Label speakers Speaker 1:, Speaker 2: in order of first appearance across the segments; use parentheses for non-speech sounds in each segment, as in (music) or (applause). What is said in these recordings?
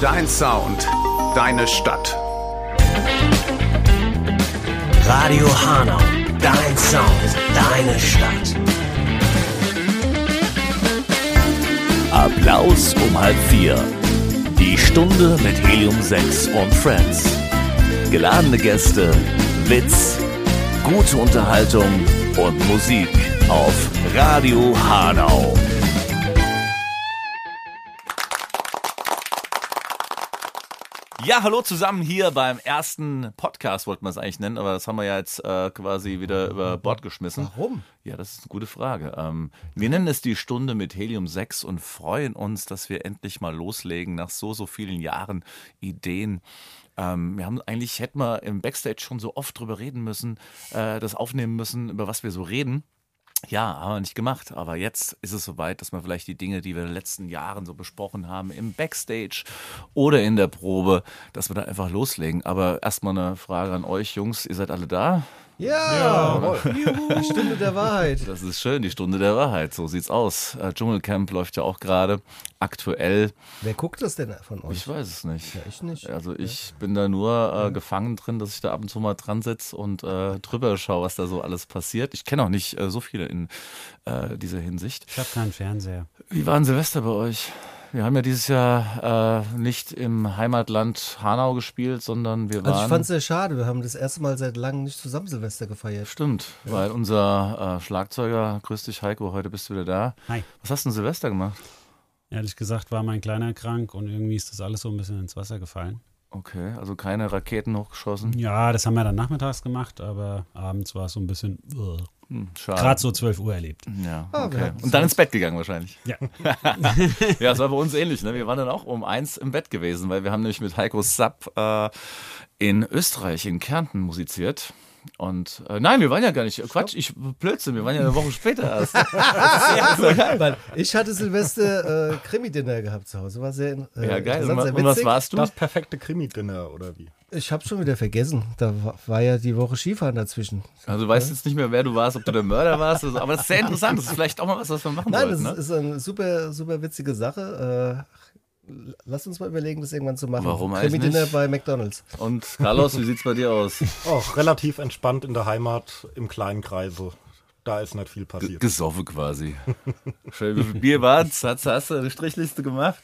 Speaker 1: Dein Sound, deine Stadt.
Speaker 2: Radio Hanau, dein Sound, deine Stadt.
Speaker 3: Applaus um halb vier. Die Stunde mit Helium 6 und Friends. Geladene Gäste, Witz, gute Unterhaltung und Musik auf Radio Hanau. Ja, hallo zusammen hier beim ersten Podcast, wollten wir es eigentlich nennen, aber das haben wir ja jetzt äh, quasi wieder über Bord geschmissen.
Speaker 4: Warum?
Speaker 3: Ja, das ist eine gute Frage. Ähm, wir nennen es die Stunde mit Helium 6 und freuen uns, dass wir endlich mal loslegen nach so, so vielen Jahren Ideen. Ähm, wir haben eigentlich, hätten wir im Backstage schon so oft drüber reden müssen, äh, das aufnehmen müssen, über was wir so reden. Ja, haben wir nicht gemacht. Aber jetzt ist es soweit, dass wir vielleicht die Dinge, die wir in den letzten Jahren so besprochen haben, im Backstage oder in der Probe, dass wir da einfach loslegen. Aber erstmal eine Frage an euch, Jungs. Ihr seid alle da?
Speaker 4: Ja, Juhu. Stunde der Wahrheit.
Speaker 3: Das ist schön, die Stunde der Wahrheit. So sieht's aus. Äh, Dschungelcamp läuft ja auch gerade aktuell.
Speaker 4: Wer guckt das denn von euch?
Speaker 3: Ich weiß es nicht.
Speaker 4: Ja, ich nicht.
Speaker 3: Also ich bin da nur äh, gefangen drin, dass ich da ab und zu mal dran sitze und äh, drüber schaue, was da so alles passiert. Ich kenne auch nicht äh, so viele in äh, dieser Hinsicht.
Speaker 5: Ich habe keinen Fernseher.
Speaker 3: Wie war ein Silvester bei euch? Wir haben ja dieses Jahr äh, nicht im Heimatland Hanau gespielt, sondern wir waren.
Speaker 4: Also ich fand es sehr schade. Wir haben das erste Mal seit langem nicht zusammen Silvester gefeiert.
Speaker 3: Stimmt, weil unser äh, Schlagzeuger, grüß dich Heiko, heute bist du wieder da.
Speaker 5: Hi.
Speaker 3: Was hast du denn Silvester gemacht?
Speaker 5: Ehrlich gesagt war mein Kleiner krank und irgendwie ist das alles so ein bisschen ins Wasser gefallen.
Speaker 3: Okay, also keine Raketen hochgeschossen.
Speaker 5: Ja, das haben wir dann nachmittags gemacht, aber abends war es so ein bisschen uh,
Speaker 3: Hm,
Speaker 5: gerade so 12 Uhr erlebt.
Speaker 3: Ja,
Speaker 4: Ah,
Speaker 3: okay. Und dann ins Bett gegangen wahrscheinlich.
Speaker 5: Ja. (laughs)
Speaker 3: Ja, es war bei uns ähnlich. Ne? Wir waren dann auch um eins im Bett gewesen, weil wir haben nämlich mit Heiko Sapp äh, in Österreich, in Kärnten musiziert. Und äh, nein, wir waren ja gar nicht. Quatsch, ich Blödsinn, wir waren ja eine Woche später erst. (laughs)
Speaker 4: Weil ich hatte Silvester äh, Krimi-Dinner gehabt zu Hause. War sehr, äh,
Speaker 3: Ja, geil. Und, und was warst du?
Speaker 6: Das perfekte Krimi-Dinner, oder wie?
Speaker 4: Ich habe schon wieder vergessen. Da wa- war ja die Woche Skifahren dazwischen.
Speaker 3: Also du weißt jetzt nicht mehr, wer du warst, ob du der Mörder warst. oder so. Aber das ist sehr interessant. Das ist vielleicht auch mal was, was wir machen
Speaker 4: Nein, das
Speaker 3: sollten. Ne?
Speaker 4: ist eine super, super witzige Sache. Äh, lass uns mal überlegen, das irgendwann zu machen.
Speaker 3: Warum eigentlich
Speaker 4: Krimi-Dinner
Speaker 3: nicht?
Speaker 4: bei McDonalds.
Speaker 3: Und Carlos, wie sieht's bei dir aus?
Speaker 6: Auch relativ entspannt in der Heimat, im kleinen Kreise. Da ist nicht viel passiert.
Speaker 3: Gesoffen quasi. Schön, wie viel Bier war's? Hast, hast du eine Strichliste gemacht?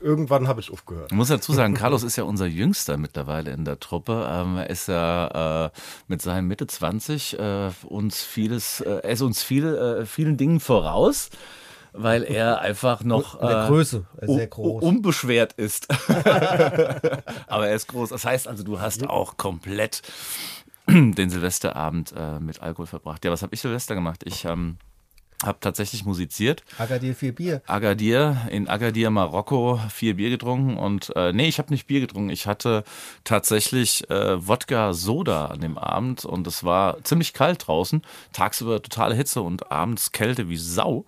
Speaker 6: Irgendwann habe ich aufgehört.
Speaker 3: Ich muss dazu sagen, (laughs) Carlos ist ja unser Jüngster mittlerweile in der Truppe. Ähm, er ist ja äh, mit seinen Mitte 20 äh, uns vieles, äh, er ist uns viel, äh, vielen Dingen voraus, weil er (laughs) einfach noch
Speaker 4: In der
Speaker 3: äh,
Speaker 4: Größe.
Speaker 3: U-
Speaker 4: sehr groß.
Speaker 3: unbeschwert ist. (laughs) Aber er ist groß. Das heißt also, du hast auch komplett (clears throat) den Silvesterabend äh, mit Alkohol verbracht. Ja, was habe ich Silvester gemacht? Ich ähm, habe tatsächlich musiziert.
Speaker 4: Agadir vier Bier.
Speaker 3: Agadir, in Agadir, Marokko, vier Bier getrunken und äh, nee, ich habe nicht Bier getrunken. Ich hatte tatsächlich äh, Wodka Soda an dem Abend und es war ziemlich kalt draußen. Tagsüber totale Hitze und abends Kälte wie Sau.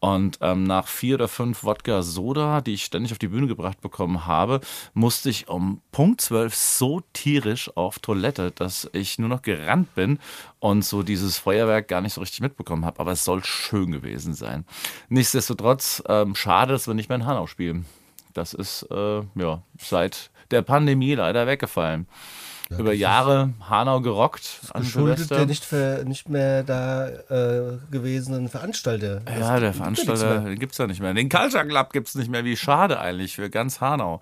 Speaker 3: Und ähm, nach vier oder fünf Wodka Soda, die ich ständig auf die Bühne gebracht bekommen habe, musste ich um Punkt zwölf so tierisch auf Toilette, dass ich nur noch gerannt bin und so dieses Feuerwerk gar nicht so richtig mitbekommen habe. Aber es soll schön gewesen sein. Nichtsdestotrotz, ähm, schade, dass wir nicht mehr in Hanau spielen. Das ist äh, ja seit der Pandemie leider weggefallen. Über Jahre Hanau gerockt an
Speaker 4: Geschuldet
Speaker 3: Silvester.
Speaker 4: der nicht, ver, nicht mehr da äh, gewesenen Veranstalter. Das
Speaker 3: Ja, der
Speaker 4: gibt ja
Speaker 3: Veranstalter den gibt's ja nicht mehr. Den Culture Club gibt's nicht mehr. Wie schade eigentlich für ganz Hanau.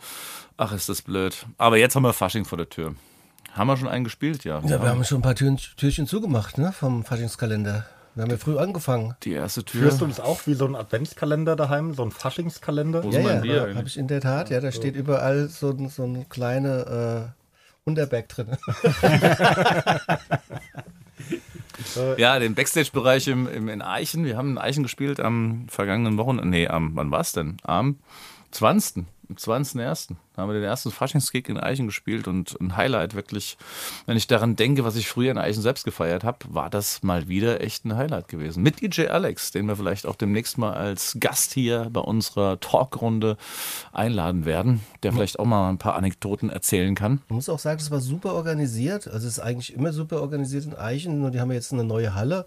Speaker 3: Ach, ist das blöd. Aber jetzt haben wir Fasching vor der Tür. Haben wir schon einen gespielt, ja.
Speaker 4: Ja, wir haben schon ein paar Türen, Türchen zugemacht ne, vom Faschingskalender. Wir haben ja früh angefangen.
Speaker 3: Die erste Tür.
Speaker 6: Führst du das auch wie so ein Adventskalender daheim, so ein Faschingskalender?
Speaker 3: Wo ist
Speaker 4: Ja,
Speaker 3: mein
Speaker 4: ja, habe
Speaker 3: eigentlich?
Speaker 4: ich in der Tat. Ja, da steht überall so, ein- so ein kleine äh, Unterberg drin. (laughs)
Speaker 3: Ja, den Backstage-Bereich im, im, in Eichen. Wir haben in Eichen gespielt am vergangenen Wochenende. Nee, am, wann war's denn? Am 20. Am 20.01. haben wir den ersten Faschingskick in Eichen gespielt und ein Highlight wirklich. Wenn ich daran denke, was ich früher in Eichen selbst gefeiert habe, war das mal wieder echt ein Highlight gewesen. Mit DJ Alex, den wir vielleicht auch demnächst mal als Gast hier bei unserer Talkrunde einladen werden, der vielleicht auch mal ein paar Anekdoten erzählen kann.
Speaker 4: Man muss auch sagen, es war super organisiert. Also es ist eigentlich immer super organisiert in Eichen. Nur die haben jetzt eine neue Halle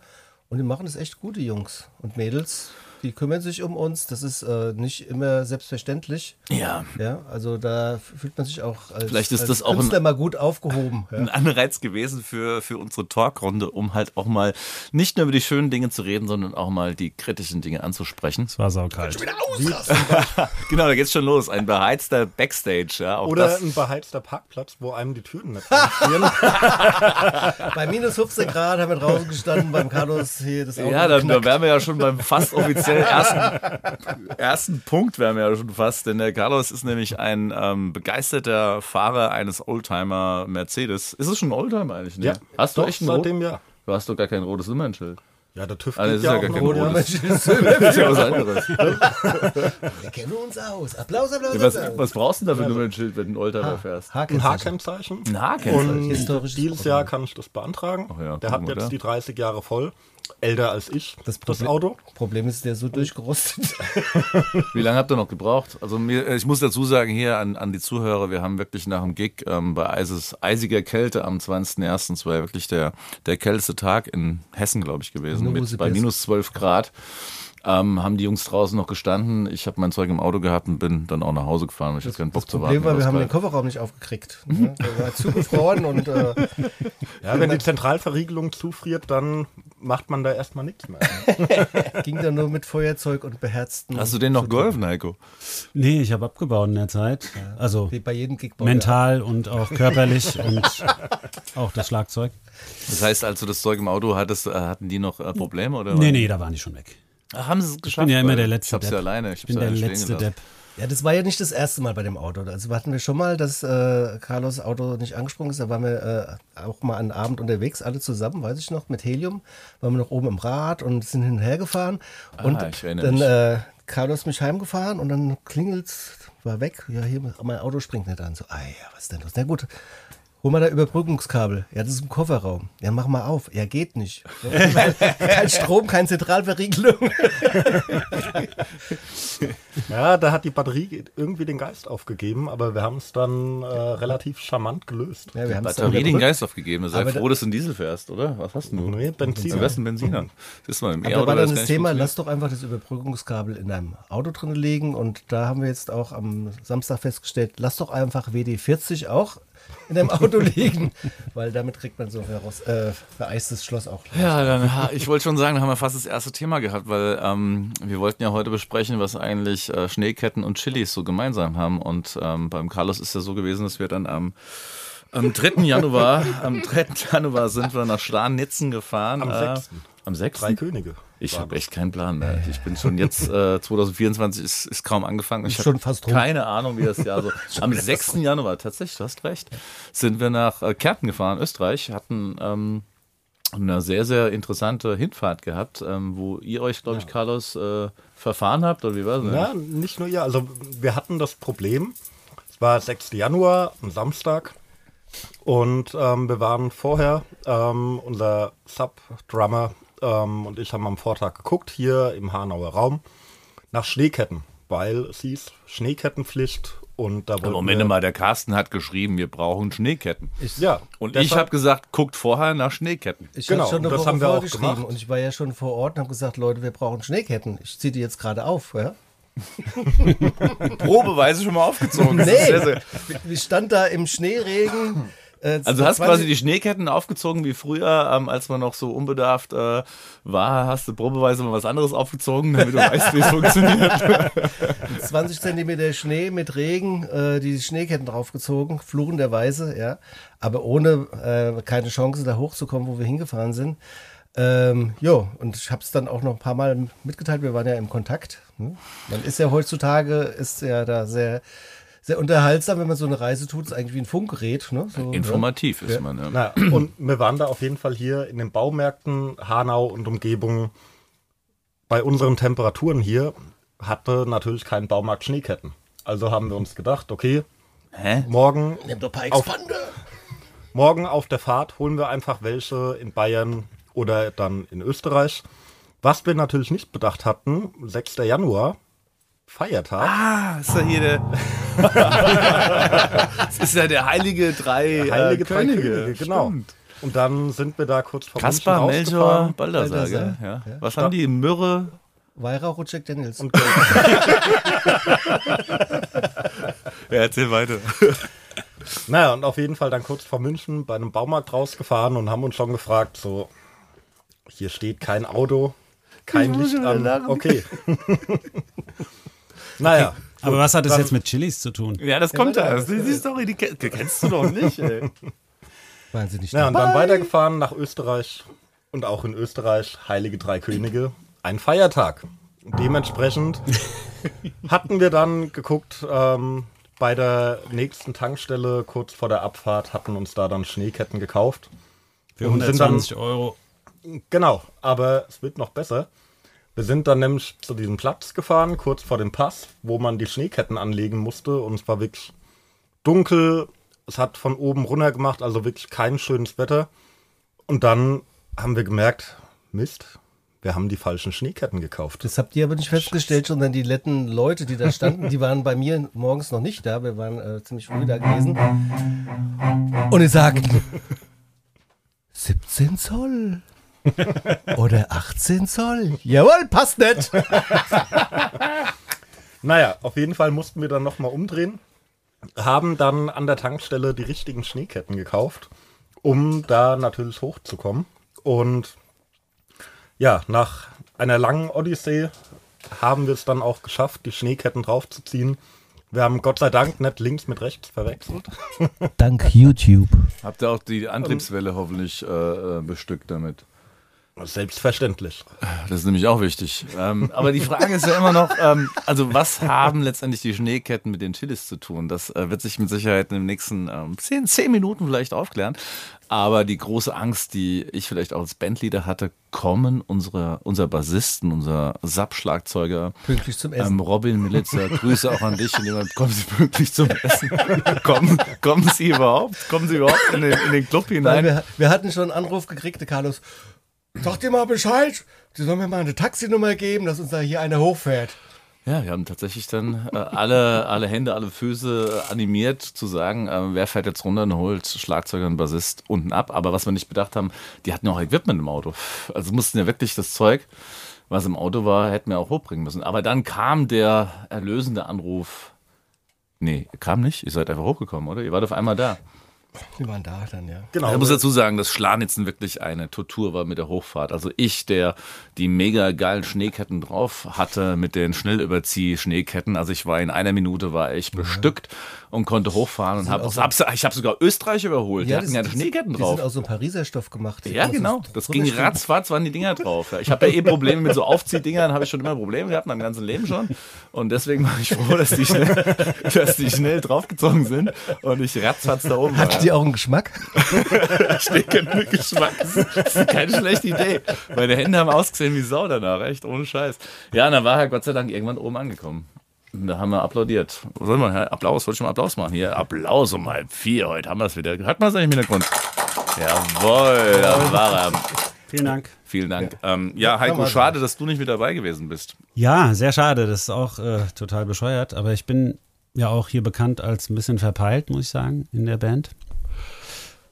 Speaker 4: und die machen das echt gut, die Jungs und Mädels. Die kümmern sich um uns. Das ist äh, nicht immer selbstverständlich.
Speaker 3: Ja.
Speaker 4: Ja, also da fühlt man sich auch als,
Speaker 3: Vielleicht ist
Speaker 4: als
Speaker 3: das auch ein-
Speaker 4: Künstler mal gut aufgehoben. Ja.
Speaker 3: ein Anreiz gewesen für, für unsere Talkrunde, um halt auch mal nicht nur über die schönen Dinge zu reden, sondern auch mal die kritischen Dinge anzusprechen.
Speaker 5: Es war saukalt. (laughs) (laughs)
Speaker 3: Genau, da geht's schon los. Ein beheizter Backstage. Ja, auch
Speaker 6: Oder
Speaker 3: das,
Speaker 6: ein beheizter Parkplatz, wo einem die Türen nicht (laughs) einfrieren.
Speaker 4: Bei minus 15 Grad haben wir draußen gestanden beim Carlos hier das Auto.
Speaker 3: ja, dann, da wären wir ja schon beim fast offiziell ersten, ersten Punkt, wären wir ja schon fast. Denn der Carlos ist nämlich ein ähm, begeisterter Fahrer eines Oldtimer Mercedes. Ist es schon ein Oldtimer eigentlich? Ne?
Speaker 6: Ja,
Speaker 3: Hast du
Speaker 6: doch,
Speaker 3: echt ein
Speaker 6: seitdem ja.
Speaker 3: Du hast doch gar kein rotes Nummernschild.
Speaker 6: Ja, der TÜV
Speaker 3: Also
Speaker 6: geht
Speaker 3: das ist ja
Speaker 6: ja,
Speaker 3: gar
Speaker 6: auch
Speaker 3: kein
Speaker 6: noch.
Speaker 3: Rot.
Speaker 4: Mensch,
Speaker 3: Das ist ja was anderes. (laughs)
Speaker 4: wir kennen uns aus. Applaus, Applaus,
Speaker 3: Was,
Speaker 4: Applaus.
Speaker 3: was brauchst du denn da für ein Nummernschild, wenn du einen Oldtimer fährst?
Speaker 6: Ein H-Kennzeichen.
Speaker 3: Ein Haarkennzeichen.
Speaker 6: Und
Speaker 4: Historisches
Speaker 6: dieses. Jahr kann ich das beantragen.
Speaker 3: Ja,
Speaker 6: der hat jetzt
Speaker 3: da.
Speaker 6: die 30 Jahre voll. Älter als ich,
Speaker 4: Das
Speaker 6: das,
Speaker 4: Problem-
Speaker 6: Auto.
Speaker 4: Problem ist, der ist so durchgerostet. (laughs)
Speaker 3: Wie lange habt ihr noch gebraucht? Also mir, ich muss dazu sagen hier an, an die Zuhörer, wir haben wirklich nach dem Gig ähm, bei eises, eisiger Kälte am 20.01., es war ja wirklich der, der kälteste Tag in Hessen, glaube ich, gewesen, mit bei minus 12 Grad. Ähm, haben die Jungs draußen noch gestanden. Ich habe mein Zeug im Auto gehabt und bin dann auch nach Hause gefahren, weil ich hatte keinen Bock
Speaker 4: Das
Speaker 3: zu
Speaker 4: Problem
Speaker 3: warten.
Speaker 4: war, wir haben den. Kofferraum nicht aufgekriegt. Ne? Der war zugefroren und äh, (laughs)
Speaker 6: Ja, wenn die Zentralverriegelung zufriert, dann macht man da erstmal nichts mehr. (laughs)
Speaker 4: ging dann nur mit Feuerzeug und beherzten.
Speaker 3: Hast du denen noch geholfen, Heiko?
Speaker 5: Nee, ich habe abgebaut in der Zeit. Also
Speaker 4: Wie bei jedem Gig.
Speaker 5: mental und auch körperlich und auch das Schlagzeug.
Speaker 3: Das heißt, als du das Zeug im Auto hattest, äh, hatten die noch äh, Probleme? Oder?
Speaker 5: Nee, nee, da waren die schon weg.
Speaker 3: Ach, haben sie es geschafft?
Speaker 5: ja immer der letzte
Speaker 3: Ich hab's
Speaker 5: Depp.
Speaker 3: ja alleine. Ich,
Speaker 5: Ich bin der letzte. Depp.
Speaker 4: Ja, das war ja nicht das erste Mal bei dem Auto. Also hatten wir schon mal, dass äh, Carlos Auto nicht angesprungen ist. Da waren wir äh, auch mal einen Abend unterwegs, alle zusammen, weiß ich noch, mit Helium. Waren wir noch oben im Rad und sind hin und her gefahren. Und
Speaker 3: Ah, ich erinnere
Speaker 4: dann
Speaker 3: mich.
Speaker 4: äh, Carlos mich heimgefahren und dann klingelt war weg. Ja, hier, mein Auto springt nicht an. So, ah ja, was ist denn los? Na gut, hol mal da Überbrückungskabel. Ja, das ist im Kofferraum. Ja, mach mal auf. Ja, geht nicht. (laughs) kein Strom, keine Zentralverriegelung. (laughs)
Speaker 6: Ja, da hat die Batterie irgendwie den Geist aufgegeben, aber wir haben es dann äh, relativ charmant gelöst.
Speaker 4: Ja, wir haben es dann
Speaker 3: Batterie den. Geist aufgegeben. Sei
Speaker 4: Aber
Speaker 3: froh,
Speaker 4: da-
Speaker 3: dass du einen Diesel fährst, oder? Was hast du?
Speaker 6: Nee, Benziner.
Speaker 3: Am besten Benziner. Siehst du mal, im
Speaker 4: Aber da war dann das Thema, lass doch einfach das Überbrückungskabel in deinem Auto drin liegen. Und da haben wir jetzt auch am Samstag festgestellt, lass doch einfach WD-40 auch in deinem (laughs) Auto liegen, weil damit kriegt man so veros- äh, vereistes Schloss auch.
Speaker 3: Ja, dann, ich wollte schon sagen, da haben wir fast das erste Thema gehabt, weil ähm, wir wollten ja heute besprechen, was eigentlich äh, Schneeketten und Chilis so gemeinsam haben. Und ähm, beim Carlos ist ja so gewesen, dass wir dann am, am 3. Januar, am 3. Januar sind wir nach Starnitzen gefahren.
Speaker 6: Am
Speaker 3: äh,
Speaker 6: 6..
Speaker 3: Am 6.
Speaker 6: Drei Könige.
Speaker 3: Ich habe echt keinen Plan mehr. Ich bin schon jetzt, äh, 2024 ist, ist kaum angefangen. Ich habe
Speaker 4: schon fast rum.
Speaker 3: keine Ahnung, wie das Jahr so. (laughs) Am 6. Januar, tatsächlich, du hast recht, sind wir nach äh, Kärnten gefahren, Österreich, hatten ähm, eine sehr, sehr interessante Hinfahrt gehabt, ähm, wo ihr euch, glaube ich, Carlos, äh, verfahren habt, oder wie war das?
Speaker 6: Ja, nicht nur ihr. Also wir hatten das Problem, es war 6. Januar, ein Samstag. Und ähm, wir waren vorher, ähm, unser Sub-Drummer ähm, und ich haben am Vortag geguckt, hier im Hanauer Raum, nach Schneeketten, weil es hieß Schneekettenpflicht und da wollten
Speaker 3: Moment
Speaker 6: wir,
Speaker 3: mal, der Carsten hat geschrieben, wir brauchen Schneeketten.
Speaker 6: Ja,
Speaker 3: Und ich habe gesagt, guckt vorher nach Schneeketten.
Speaker 4: Ich
Speaker 6: Genau,
Speaker 4: schon eine
Speaker 6: das
Speaker 4: Woche
Speaker 6: haben wir auch gemacht.
Speaker 4: und ich war ja schon vor Ort und habe gesagt, Leute, wir brauchen Schneeketten. Ich ziehe die jetzt gerade auf. Ja? (laughs)
Speaker 3: Probeweise schon mal aufgezogen.
Speaker 4: Nee,
Speaker 3: sehr, sehr-
Speaker 4: ich stand da im Schneeregen. Äh,
Speaker 3: Also hast
Speaker 4: 20
Speaker 3: quasi die Schneeketten aufgezogen wie früher, ähm, als man noch so unbedarft äh, war, hast du probeweise mal was anderes aufgezogen, damit du weißt, wie es (laughs) funktioniert. (laughs)
Speaker 4: 20 Zentimeter Schnee mit Regen, äh, die Schneeketten draufgezogen, fluchenderweise, ja. Aber ohne äh, keine Chance, da hochzukommen, wo wir hingefahren sind. Ähm, jo, und ich habe es dann auch noch ein paar Mal mitgeteilt. Wir waren ja im Kontakt. Ne? Man ist ja heutzutage, ist ja da sehr, sehr unterhaltsam, wenn man so eine Reise tut. Ist eigentlich wie ein Funkgerät. Ne? So,
Speaker 3: Informativ ist
Speaker 4: Ja.
Speaker 3: man. Ja.
Speaker 6: Na, und wir waren da auf jeden Fall hier in den Baumärkten, Hanau und Umgebung. Bei unseren Temperaturen hier hatte natürlich kein Baumarkt Schneeketten. Also haben wir uns gedacht, okay,
Speaker 3: Hä?
Speaker 6: morgen,
Speaker 4: Nimm doch ein paar
Speaker 6: Auf- morgen auf der Fahrt holen wir einfach welche in Bayern oder dann in Österreich. Was wir natürlich nicht bedacht hatten, 6. Januar, Feiertag.
Speaker 3: Ah, ist ja hier der. (laughs) das ist ja der heilige drei,
Speaker 6: Heilige
Speaker 3: äh,
Speaker 6: drei
Speaker 3: Könige.
Speaker 6: Könige, genau.
Speaker 3: Stimmt.
Speaker 6: Und dann sind wir da kurz vor
Speaker 3: Kaspar,
Speaker 6: München
Speaker 3: Melchior,
Speaker 6: rausgefahren.
Speaker 3: Baldassar, gell? Ja. Was haben die? Myrrhe,
Speaker 4: Weihrauch und Jack Daniels.
Speaker 6: Und. (laughs)
Speaker 3: Ja, erzähl weiter.
Speaker 6: naja, und auf jeden Fall dann kurz vor München bei einem Baumarkt rausgefahren und haben uns schon gefragt, so, hier steht kein Auto, kein Licht an. Okay. (laughs) naja.
Speaker 5: Aber was hat es
Speaker 6: dann-
Speaker 5: jetzt mit Chilis zu tun?
Speaker 3: Ja, das kommt da. Das ist die Story, die kenn- die kennst du doch nicht, ey. (laughs)
Speaker 4: Wahnsinnig
Speaker 6: Ja, und dann weitergefahren nach Österreich und auch in Österreich, Heilige Drei Könige, ein Feiertag. Und dementsprechend (laughs) hatten wir dann geguckt, ähm, bei der nächsten Tankstelle kurz vor der Abfahrt hatten uns da dann Schneeketten gekauft.
Speaker 5: Für
Speaker 6: Und sind dann-
Speaker 5: 120 Euro.
Speaker 6: Genau, aber es wird noch besser. Wir sind dann nämlich zu diesem Platz gefahren, kurz vor dem Pass, wo man die Schneeketten anlegen musste. Und es war wirklich dunkel. Es hat von oben runter gemacht, also wirklich kein schönes Wetter. Und dann haben wir gemerkt, Mist, wir haben die falschen Schneeketten gekauft.
Speaker 4: Das habt ihr aber nicht festgestellt, sondern die letzten Leute, die da standen, die waren bei mir morgens noch nicht da. Wir waren äh, ziemlich früh da gewesen. Und ich sagten, 17 Zoll. (laughs) Oder 18 Zoll. Jawohl, passt nicht. (laughs)
Speaker 6: Naja, auf jeden Fall mussten wir dann nochmal umdrehen, haben dann an der Tankstelle die richtigen Schneeketten gekauft, um da natürlich hochzukommen. Und ja, nach einer langen Odyssee haben wir es dann auch geschafft, die Schneeketten draufzuziehen. Wir haben Gott sei Dank nicht links mit rechts verwechselt.
Speaker 4: Dank YouTube.
Speaker 3: Habt ihr auch die Antriebswelle hoffentlich äh, äh, bestückt damit?
Speaker 6: Selbstverständlich.
Speaker 3: Das ist nämlich auch wichtig. Ähm, aber die Frage ist ja immer noch, ähm, also was haben letztendlich die Schneeketten mit den Chilis zu tun? Das äh, wird sich mit Sicherheit in den nächsten ähm, zehn, zehn Minuten vielleicht aufklären. Aber die große Angst, die ich vielleicht auch als Bandleader hatte, kommen unsere, unser Bassisten, unser Sub-Schlagzeuger,
Speaker 4: Pünktlich zum Essen.
Speaker 3: ähm, Robin Militzer, Grüße auch an dich. Und jemand, kommen Sie pünktlich zum Essen? kommen, kommen Sie überhaupt? Kommen Sie überhaupt in den, in den Club hinein?
Speaker 4: wir, wir hatten schon einen Anruf gekriegt, Carlos. Sag dir mal Bescheid. Die sollen mir mal eine Taxinummer geben, dass uns da hier einer hochfährt.
Speaker 3: Ja, wir haben tatsächlich dann äh, alle, alle Hände, alle Füße animiert zu sagen, äh, wer fährt jetzt runter und holt Schlagzeuger und Bassist unten ab. Aber was wir nicht bedacht haben, die hatten ja auch Equipment im Auto. Also mussten ja wirklich das Zeug, was im Auto war, hätten wir auch hochbringen müssen. Aber dann kam der erlösende Anruf. Nee, kam nicht. Ihr seid einfach hochgekommen, oder? Ihr wart auf einmal da.
Speaker 4: Wir waren da dann, ja.
Speaker 6: Genau.
Speaker 3: Ich muss dazu sagen, dass Schlanitzen wirklich eine Tortur war mit der Hochfahrt. Also ich, der die mega geilen Schneeketten drauf hatte mit den Schnellüberzieh-Schneeketten. Also ich war in einer Minute war ich bestückt und konnte hochfahren und habe hab, ich habe sogar Österreich überholt. die hatten ja Schneeketten
Speaker 4: die
Speaker 3: drauf.
Speaker 4: sind aus so Pariser Stoff gemacht.
Speaker 3: Ja,
Speaker 4: so-
Speaker 3: genau. Das
Speaker 4: so
Speaker 3: ging ratzfatz, waren die Dinger drauf. Ja, Ich habe ja eh Probleme mit so Aufziehdingern, habe ich schon immer Probleme gehabt, mein ganzes Leben schon. Und deswegen war ich froh, dass die schnell, (laughs) dass die schnell draufgezogen sind und ich ratzfatz da oben war.
Speaker 4: Hat die auch einen Geschmack? (laughs)
Speaker 3: Stecken mit Geschmack. Das ist- das ist keine schlechte Idee. Meine Hände haben ausgesehen wie Sau danach, echt, ohne Scheiß. Ja, und dann war er Gott sei Dank irgendwann oben angekommen. Da haben wir applaudiert. Was soll man? Applaus, wollte ich mal Applaus machen. Hier, Applaus um halb vier. Heute haben wir es wieder. Hört man es eigentlich im Hintergrund? Jawohl, da war er.
Speaker 5: Vielen Dank.
Speaker 3: Vielen Dank. Ja, ähm, ja Heiko, schade, dass du nicht mit dabei gewesen bist.
Speaker 5: Ja, sehr schade. Das ist auch äh, total bescheuert. Aber ich bin ja auch hier bekannt als ein bisschen verpeilt, muss ich sagen, in der Band.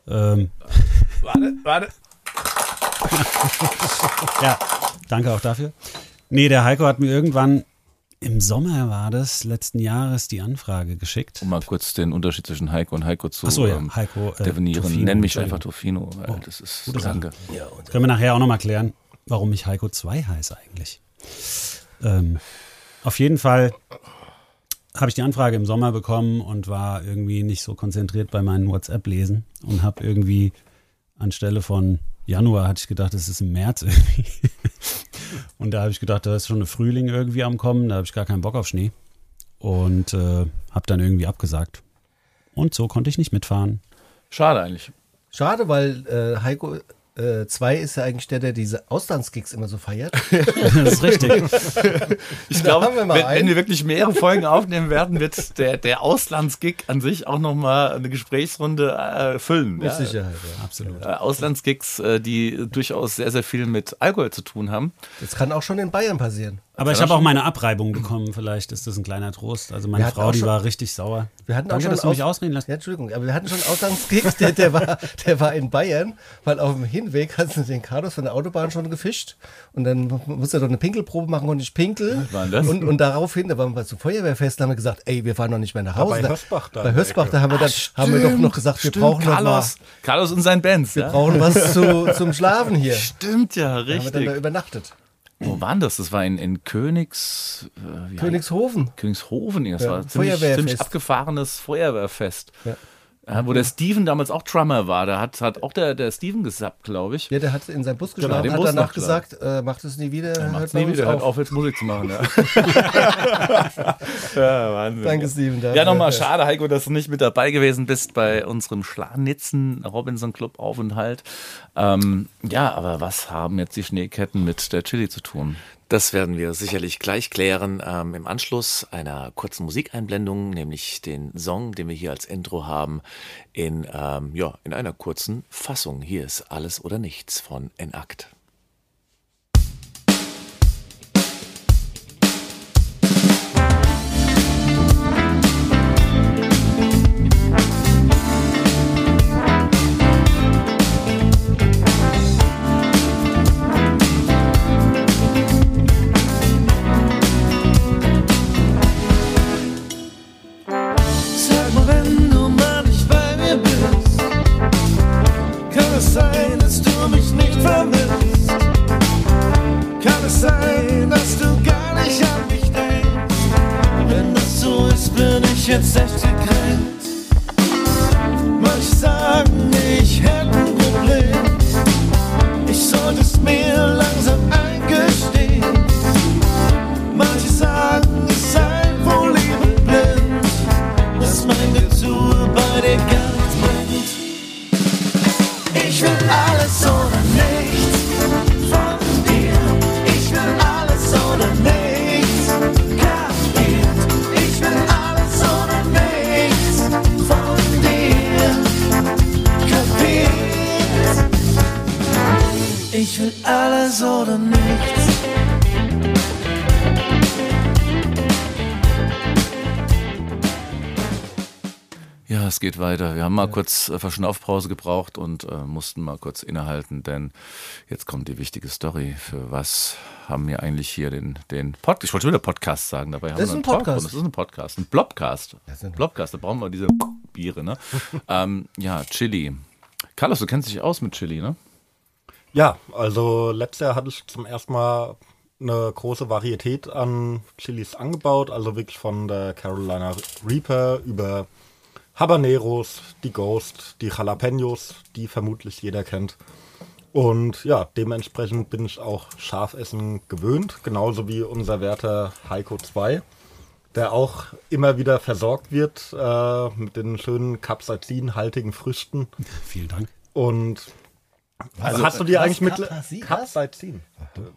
Speaker 5: Ähm, (laughs)
Speaker 3: Warte, warte. (laughs)
Speaker 5: ja, danke auch dafür. Nee, der Heiko hat mir irgendwann im Sommer war das letzten Jahres die Anfrage geschickt.
Speaker 3: Um mal kurz den Unterschied zwischen Heiko und Heiko zu
Speaker 5: Ach so, ja,
Speaker 3: ähm,
Speaker 5: Heiko, äh,
Speaker 3: definieren.
Speaker 5: Tofino,
Speaker 3: Nenn mich einfach Tofino. Weil
Speaker 5: Oh,
Speaker 3: das ist
Speaker 5: gute Sache.
Speaker 3: danke.
Speaker 5: Können wir nachher auch nochmal klären, warum ich Heiko 2 heiße eigentlich. Ähm, auf jeden Fall habe ich die Anfrage im Sommer bekommen und war irgendwie nicht so konzentriert bei meinen WhatsApp-Lesen und habe irgendwie anstelle von Januar hatte ich gedacht, es ist im März irgendwie. (laughs) Und da habe ich gedacht, da ist schon ein Frühling irgendwie am Kommen, da habe ich gar keinen Bock auf Schnee. Und äh, habe dann irgendwie abgesagt. Und so konnte ich nicht mitfahren.
Speaker 3: Schade eigentlich.
Speaker 4: Schade, weil äh, Heiko 2 ist ja eigentlich der, der diese Auslandsgigs immer so feiert. (laughs)
Speaker 5: Das ist richtig. (laughs)
Speaker 3: Ich glaube, wenn, wenn wir wirklich mehrere Folgen aufnehmen werden, wird der, der Auslandsgig an sich auch nochmal eine Gesprächsrunde äh, füllen.
Speaker 4: Mit
Speaker 3: Ja.
Speaker 4: Sicherheit, ja.
Speaker 5: Absolut.
Speaker 3: Äh, Auslandsgigs, äh, die durchaus sehr, sehr viel mit Alkohol zu tun haben.
Speaker 4: Das kann auch schon in Bayern passieren.
Speaker 5: Aber ich habe auch meine Abreibung bekommen, vielleicht ist das ein kleiner Trost. Also meine Frau, die
Speaker 4: schon-
Speaker 5: war richtig sauer.
Speaker 4: Wir hatten
Speaker 5: Danke,
Speaker 4: auch schon
Speaker 5: dass du mich
Speaker 4: Aus-
Speaker 5: ausreden lässt.
Speaker 4: Ja, Entschuldigung, aber wir hatten schon einen Ausgangsgig, (laughs) der, der, war, der war in Bayern, weil auf dem Hinweg hat sie den Carlos von der Autobahn schon gefischt und dann musste er doch eine Pinkelprobe machen und ich pinkel.
Speaker 3: war das?
Speaker 4: Und, und daraufhin, da waren wir zum Feuerwehrfest, da haben wir gesagt, ey, wir fahren noch nicht mehr nach Hause.
Speaker 6: bei
Speaker 4: Da-
Speaker 6: Hösbach da
Speaker 4: Bei Hösbach, da haben wir, dann, haben wir doch noch gesagt, wir brauchen noch mal,
Speaker 3: Carlos, Carlos und sein Bands.
Speaker 4: wir
Speaker 3: ja?
Speaker 4: brauchen was zu, zum Schlafen hier. (laughs)
Speaker 3: Stimmt ja,
Speaker 4: Da haben wir dann da
Speaker 3: richtig.
Speaker 4: übernachtet.
Speaker 3: Wo waren das? Das war in, in Königs... Äh,
Speaker 4: Königshofen.
Speaker 3: Königshofen, das
Speaker 4: Ja,
Speaker 3: war ziemlich,
Speaker 4: Feuerwehrfest.
Speaker 3: ziemlich abgefahrenes Feuerwehrfest.
Speaker 4: Ja.
Speaker 3: Ja, wo der Steven damals auch Drummer war. Da hat, hat auch der, der Steven gesappt, glaube ich.
Speaker 4: Ja, der hat in seinem Bus
Speaker 3: Genau,
Speaker 4: geschlafen,
Speaker 3: den
Speaker 4: hat
Speaker 3: Bus
Speaker 4: danach gesagt, äh, macht es nie wieder. hört
Speaker 3: Macht's
Speaker 4: bei
Speaker 3: nie wieder, hört
Speaker 4: auf.
Speaker 3: auf, jetzt Musik zu machen. Ja, (laughs) ja Wahnsinn.
Speaker 4: Danke, Steven.
Speaker 3: Ja, nochmal
Speaker 4: Ja.
Speaker 3: schade, Heiko, dass du nicht mit dabei gewesen bist bei unserem Schlanitzen Robinson Club Aufenthalt. Ähm, ja, aber was haben jetzt die Schneeketten mit der Chili zu tun?
Speaker 7: Das werden wir sicherlich gleich klären ähm, im Anschluss einer kurzen Musikeinblendung, nämlich den Song, den wir hier als Intro haben, in, ähm, ja, in einer kurzen Fassung. Hier ist Alles oder Nichts von Enakt.
Speaker 8: Jetzt echt gekränkt. Manche sagen, ich hätte ein Problem. Ich sollte es mir
Speaker 3: geht weiter. Wir haben mal kurz äh, Verschnaufpause gebraucht und äh, mussten mal kurz innehalten, denn jetzt kommt die wichtige Story. Für was haben wir eigentlich hier den, den Podcast? Ich wollte schon wieder Podcast sagen, dabei haben
Speaker 4: Das
Speaker 3: wir
Speaker 4: ist ein
Speaker 3: einen Talk-
Speaker 4: Podcast.
Speaker 3: Das ist ein Podcast, ein Blobcast.
Speaker 4: ein-
Speaker 3: Blobcast, da brauchen wir diese Biere, ne? (laughs) ähm, ja, Chili. Carlos, du kennst dich aus mit Chili, ne?
Speaker 6: Ja, also letztes Jahr hatte ich zum ersten Mal eine große Varietät an Chilis angebaut, also wirklich von der Carolina Reaper über Habaneros, die Ghost, die Jalapenos, die vermutlich jeder kennt. Und ja, dementsprechend bin ich auch Schafessen gewöhnt, genauso wie unser Wärter Heiko 2, der auch immer wieder versorgt wird äh, mit den schönen capsaicinhaltigen Früchten. (laughs)
Speaker 5: Vielen Dank.
Speaker 6: Und also, hast du dir
Speaker 4: was?
Speaker 6: eigentlich mit
Speaker 4: Capsaicin?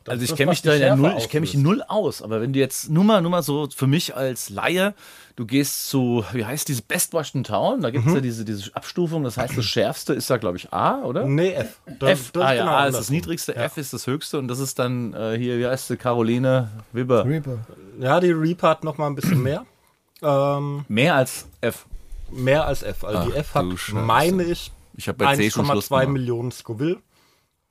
Speaker 3: Also ich kenne mich
Speaker 6: die
Speaker 3: da ja null, ich kenne mich null aus, aber wenn du jetzt nur mal, nur mal so für mich als Laie, du gehst zu, wie heißt diese Best Washington Town, da gibt es ja diese, diese Abstufung, das heißt das Schärfste ist da glaube ich A, oder?
Speaker 6: Nee, F. Das-
Speaker 3: F,
Speaker 6: das ist
Speaker 3: ah ja,
Speaker 6: genau
Speaker 3: A ist das niedrigste, F ist das höchste und das ist dann äh, hier, wie heißt sie, Caroline Wibber.
Speaker 4: Reaper.
Speaker 6: Ja, die Reaper hat noch mal ein bisschen mehr. ähm,
Speaker 3: Mehr als F.
Speaker 6: mehr als F. Also die
Speaker 3: Ach,
Speaker 6: F hat, meine ich,
Speaker 3: Ich habe bei C schon Schluss
Speaker 6: 1,2
Speaker 3: gemacht.
Speaker 6: Millionen Scoville.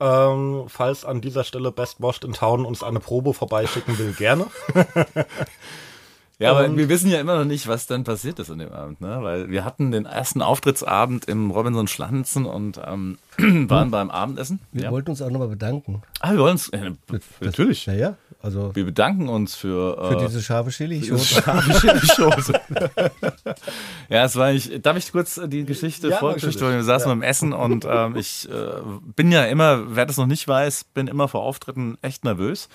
Speaker 6: Ähm, falls an dieser Stelle Best Washed in Town uns eine Probe vorbeischicken will, gerne. (laughs)
Speaker 3: Ja, aber wir wissen ja immer noch nicht, was dann passiert ist an dem Abend, ne? Weil wir hatten den ersten Auftrittsabend im Robinson Schlanzen und ähm, (clears throat) waren beim Abendessen.
Speaker 4: Wir
Speaker 3: Ja.
Speaker 4: wollten uns auch nochmal bedanken.
Speaker 3: Ah, wir wollen uns. Äh, natürlich.
Speaker 4: Naja, also
Speaker 3: Wir bedanken uns für,
Speaker 4: für
Speaker 3: äh,
Speaker 4: diese scharfe Chili.
Speaker 3: diese scharfe Chili-Soße. (laughs) ja, es war eigentlich. Darf ich kurz die Geschichte,
Speaker 6: Ja,
Speaker 3: Vorgeschichte, wir saßen beim Essen und ähm, ich äh, bin ja immer, wer das noch nicht weiß, bin immer vor Auftritten echt nervös.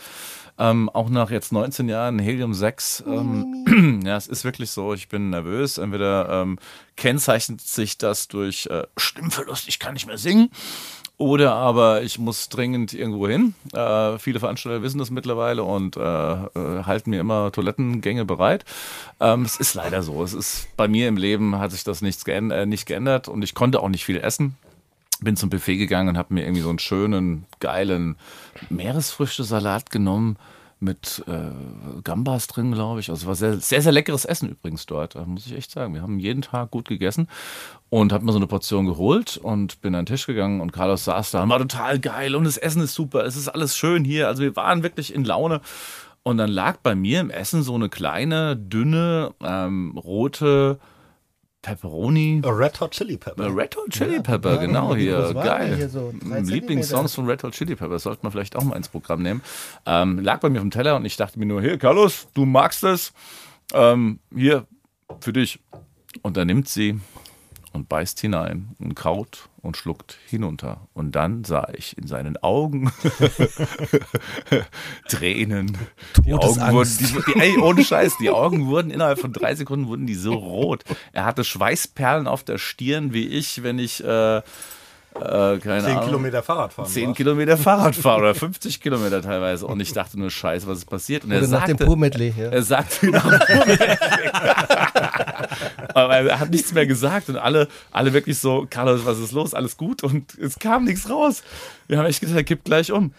Speaker 3: Ähm, auch nach jetzt 19 Jahren Helium 6. Ähm, (clears throat) ja, es ist wirklich so, ich bin nervös. Entweder ähm, kennzeichnet sich das durch äh, Stimmverlust, ich kann nicht mehr singen. Oder aber ich muss dringend irgendwo hin. Äh, viele Veranstalter wissen das mittlerweile und äh, äh, halten mir immer Toilettengänge bereit. Ähm, es ist leider so. Es ist bei mir im Leben hat sich das nichts geänd äh, nicht geändert und ich konnte auch nicht viel essen. Bin zum Buffet gegangen und habe mir irgendwie so einen schönen, geilen Meeresfrüchtesalat genommen mit äh, Gambas drin, glaube ich. Also es war sehr, sehr, sehr leckeres Essen übrigens dort, äh, muss ich echt sagen. Wir haben jeden Tag gut gegessen und hab mir so eine Portion geholt und bin an den Tisch gegangen und Carlos saß da und war total geil und das Essen ist super, es ist alles schön hier. Also wir waren wirklich in Laune. Und dann lag bei mir im Essen so eine kleine, dünne, ähm, rote Pepperoni.
Speaker 6: A Red Hot Chili Pepper.
Speaker 3: Äh, Red Hot Chili Pepper,
Speaker 4: ja,
Speaker 3: genau hier. Geil.
Speaker 4: hier so? Drei
Speaker 3: Lieblingssongs von Red Hot Chili Pepper. Sollte man vielleicht auch mal ins Programm nehmen. Ähm, lag bei mir auf dem Teller und ich dachte mir nur, hier, Carlos, du magst es. Ähm, hier, für dich. Und dann nimmt sie und beißt hinein und kaut und schluckt hinunter. Und dann sah ich in seinen Augen (laughs) Tränen. Die Augen wurden, die, die, ey, ohne Scheiß, die Augen wurden innerhalb von drei Sekunden wurden die so rot. Er hatte Schweißperlen auf der Stirn, wie ich, wenn ich, äh, äh, keine
Speaker 6: Zehn
Speaker 3: Ahnung.
Speaker 6: Kilometer Fahrrad fahren.
Speaker 3: 10
Speaker 6: warst.
Speaker 3: Kilometer Fahrrad fahren oder 50 Kilometer teilweise. Und ich dachte nur, scheiße, was ist passiert? Und er
Speaker 4: Oder nach dem
Speaker 3: sagte,
Speaker 4: Pur-Medley. Ja.
Speaker 3: er sagte nach dem. (laughs) (laughs) (laughs) Aber er hat nichts mehr gesagt und alle, alle wirklich so, Carlos, was ist los? Alles gut? Und es kam nichts raus. Wir haben echt gedacht, er kippt gleich um.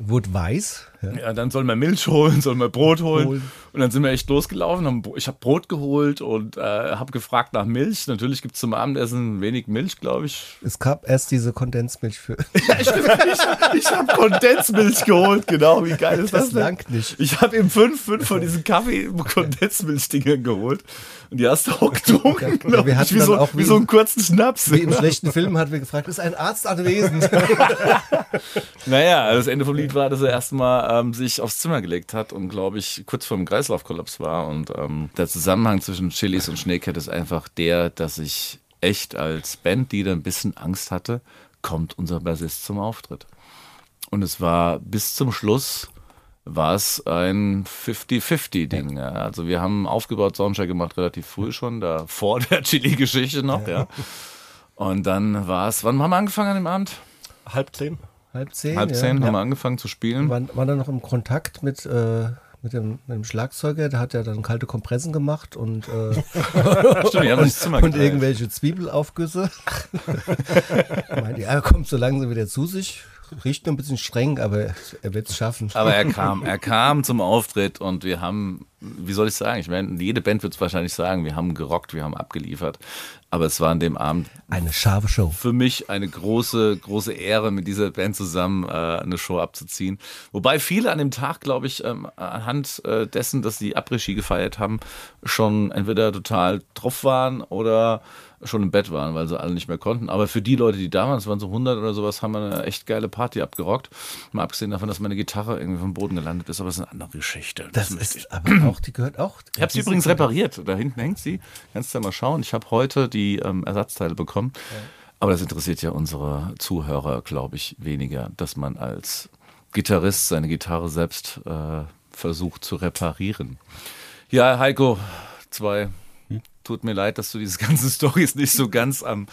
Speaker 4: Wurde weiß. Ja.
Speaker 3: Ja, dann soll man Milch holen, soll man Brot holen.
Speaker 4: Holen.
Speaker 3: Und dann sind wir echt losgelaufen. Haben, ich habe Brot geholt und äh, habe gefragt nach Milch. Natürlich gibt es zum Abendessen wenig Milch, glaube ich.
Speaker 4: Es gab erst diese Kondensmilch für. (laughs)
Speaker 3: Ja, ich ich, ich habe Kondensmilch geholt, genau. Wie geil ist das,
Speaker 4: Das
Speaker 3: denn?
Speaker 4: langt nicht.
Speaker 3: Ich habe ihm fünf, fünf von diesen Kaffee-Kondensmilch-Dingern geholt. Und die hast du auch getrunken,
Speaker 4: Ja, wir hatten
Speaker 3: wie, so,
Speaker 4: auch
Speaker 3: wie
Speaker 4: wie-
Speaker 3: so einen kurzen Schnaps.
Speaker 4: Wie im schlechten Film hat wir gefragt, ist ein Arzt anwesend? (laughs)
Speaker 3: Naja, das Ende vom Lied war, dass er erstmal ähm, sich aufs Zimmer gelegt hat und, glaube ich, kurz vor dem Kreislaufkollaps war. Und ähm, der Zusammenhang zwischen Chilis und Schneecat ist einfach der, dass ich echt als Bandleader ein bisschen Angst hatte, kommt unser Bassist zum Auftritt. Und es war bis zum Schluss war es ein 50-50-Ding. Ja. Also wir haben aufgebaut, Soundcheck gemacht, relativ früh schon, da vor (laughs) der Chili-Geschichte noch, ja. Und dann war es, wann haben wir angefangen an dem Abend?
Speaker 6: Halb zehn.
Speaker 4: Halb zehn.
Speaker 3: Halb
Speaker 4: ja.
Speaker 3: zehn haben wir angefangen zu spielen.
Speaker 4: Waren, waren dann noch im Kontakt mit, äh, mit, dem, mit dem Schlagzeuger, der hat ja dann kalte Kompressen gemacht und, äh, (laughs)
Speaker 3: Stimmt,
Speaker 4: und
Speaker 3: geteilt.
Speaker 4: irgendwelche Zwiebelaufgüsse. (laughs) Ja, er kommt so langsam wieder zu sich. Riecht nur ein bisschen streng, aber er wird es schaffen.
Speaker 3: Aber er kam, er kam zum Auftritt und wir haben, wie soll ich sagen, ich meine, jede Band wird es wahrscheinlich sagen, wir haben gerockt, wir haben abgeliefert. Aber es war an dem Abend
Speaker 4: Eine scharfe Show.
Speaker 3: für mich eine große, große Ehre, mit dieser Band zusammen äh, eine Show abzuziehen. Wobei viele an dem Tag, glaube ich, ähm, anhand äh, dessen, dass sie Après-Ski gefeiert haben, schon entweder total drauf waren oder schon im Bett waren, weil sie alle nicht mehr konnten. Aber für die Leute, die da waren, es waren so 100 oder sowas, haben wir eine echt geile Party abgerockt. Mal abgesehen davon, dass meine Gitarre irgendwie vom Boden gelandet ist, aber das ist eine andere Geschichte.
Speaker 4: Das
Speaker 3: ich
Speaker 4: ist aber auch, die gehört auch.
Speaker 3: ich habe sie übrigens repariert. Da hinten hängt sie. Kannst du ja mal schauen. Ich habe heute die ähm, Ersatzteile bekommen. Aber das interessiert ja unsere Zuhörer, glaube ich, weniger, dass man als Gitarrist seine Gitarre selbst äh, versucht zu reparieren. Ja, Heiko, zwei. Tut mir leid, dass du diese (laughs) ganzen Stories nicht so ganz am,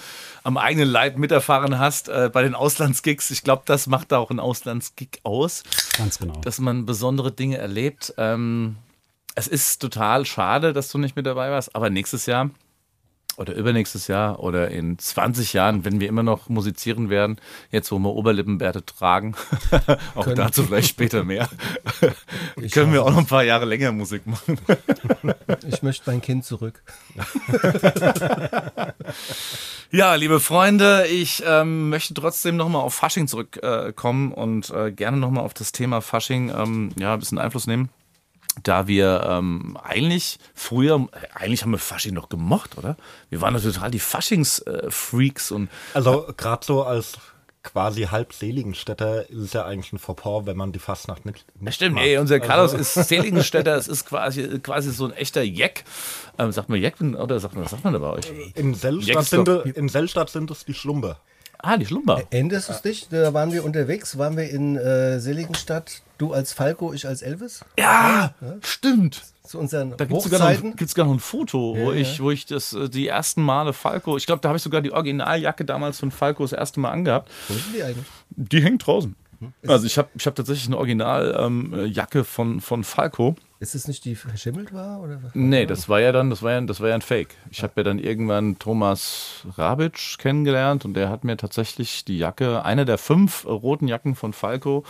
Speaker 3: am eigenen Leib miterfahren hast äh, bei den Auslandsgigs. Ich glaube, das macht da auch ein Auslandsgig aus
Speaker 5: Ganz genau.
Speaker 3: dass man besondere Dinge erlebt. Ähm, es ist total schade, dass du nicht mit dabei warst, aber nächstes Jahr oder übernächstes Jahr oder in 20 Jahren, wenn wir immer noch musizieren werden, jetzt wo wir Oberlippenbärte tragen, (laughs) auch
Speaker 4: Können-
Speaker 3: dazu vielleicht später mehr, können wir auch noch ein paar Jahre länger Musik machen. (laughs)
Speaker 4: Ich möchte mein Kind zurück. (laughs)
Speaker 3: Ja, liebe Freunde, ich ähm, möchte trotzdem nochmal auf Fasching zurückkommen äh, und äh, gerne nochmal auf das Thema Fasching ähm, ja, ein bisschen Einfluss nehmen. Da wir ähm, eigentlich früher, eigentlich haben wir Fasching noch gemocht, oder? Wir waren doch total die Faschings-Freaks und
Speaker 6: Also gerade so als quasi halb Seligenstädter ist es ja eigentlich ein Fauxpas, wenn man die Fastnacht nicht, nicht
Speaker 3: Stimmt,
Speaker 6: macht.
Speaker 3: ey, unser Carlos
Speaker 6: Also-
Speaker 3: ist Seligenstädter, es ist quasi, quasi so ein echter Jack. Ähm, sagt man Jack oder sagt man, was sagt man da bei euch?
Speaker 6: In Sellstadt, sind, in Sellstadt sind es die Schlumber.
Speaker 3: Ah, die Schlumber.
Speaker 4: Änderst du nicht? Da waren wir unterwegs, waren wir in äh, Seligenstadt. Du als Falco, ich als Elvis.
Speaker 3: Ja, stimmt.
Speaker 4: Zu unseren
Speaker 3: Da gibt es sogar, noch ein- gibt's sogar noch ein Foto, wo, ich, wo ich das äh, die ersten Male Falco, ich glaube, da habe ich sogar die Originaljacke damals von Falco das erste Mal angehabt.
Speaker 4: Wo sind die eigentlich?
Speaker 3: Die hängt draußen. Also ich habe ich hab tatsächlich eine Originaljacke ähm, Jacke von, von Falco.
Speaker 4: Ist es nicht die verschimmelt war? Oder?
Speaker 3: Nee, das war ja dann, das war ja, das war ja ein Fake. Ich habe ja dann irgendwann Thomas Rabitsch kennengelernt und der hat mir tatsächlich die Jacke, eine der fünf roten Jacken von Falco,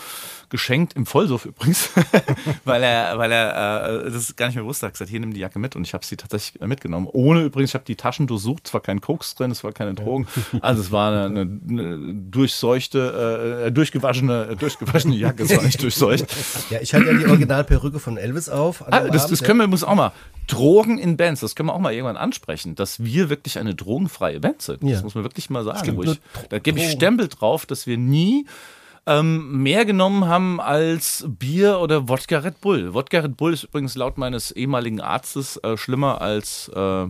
Speaker 3: geschenkt, im Vollsuff übrigens, (laughs) weil er, weil er äh, das gar nicht mehr wusste. Er hat gesagt, hier nimm die Jacke mit und ich habe sie tatsächlich mitgenommen. Ohne übrigens, ich habe die Taschen durchsucht, es war kein Koks drin, es war keine Drogen. Also es war eine, eine, durchseuchte, äh, durchgewaschene, äh, durchgewaschene Jacke, es war nicht durchseucht.
Speaker 4: Ja, ich hatte ja die Originalperücke von Elvis auf. An
Speaker 3: Ah, das,
Speaker 4: Abend,
Speaker 3: das können wir muss auch mal. Drogen in Bands, das können wir auch mal irgendwann ansprechen, dass wir wirklich eine drogenfreie Band sind. Das
Speaker 4: Ja.
Speaker 3: muss man wirklich mal sagen.
Speaker 4: Stimmt,
Speaker 3: ich, da gebe ich. Stempel drauf, dass wir nie ähm, mehr genommen haben als Bier oder Wodka Red Bull. Wodka Red Bull ist übrigens laut meines ehemaligen Arztes äh, schlimmer als äh,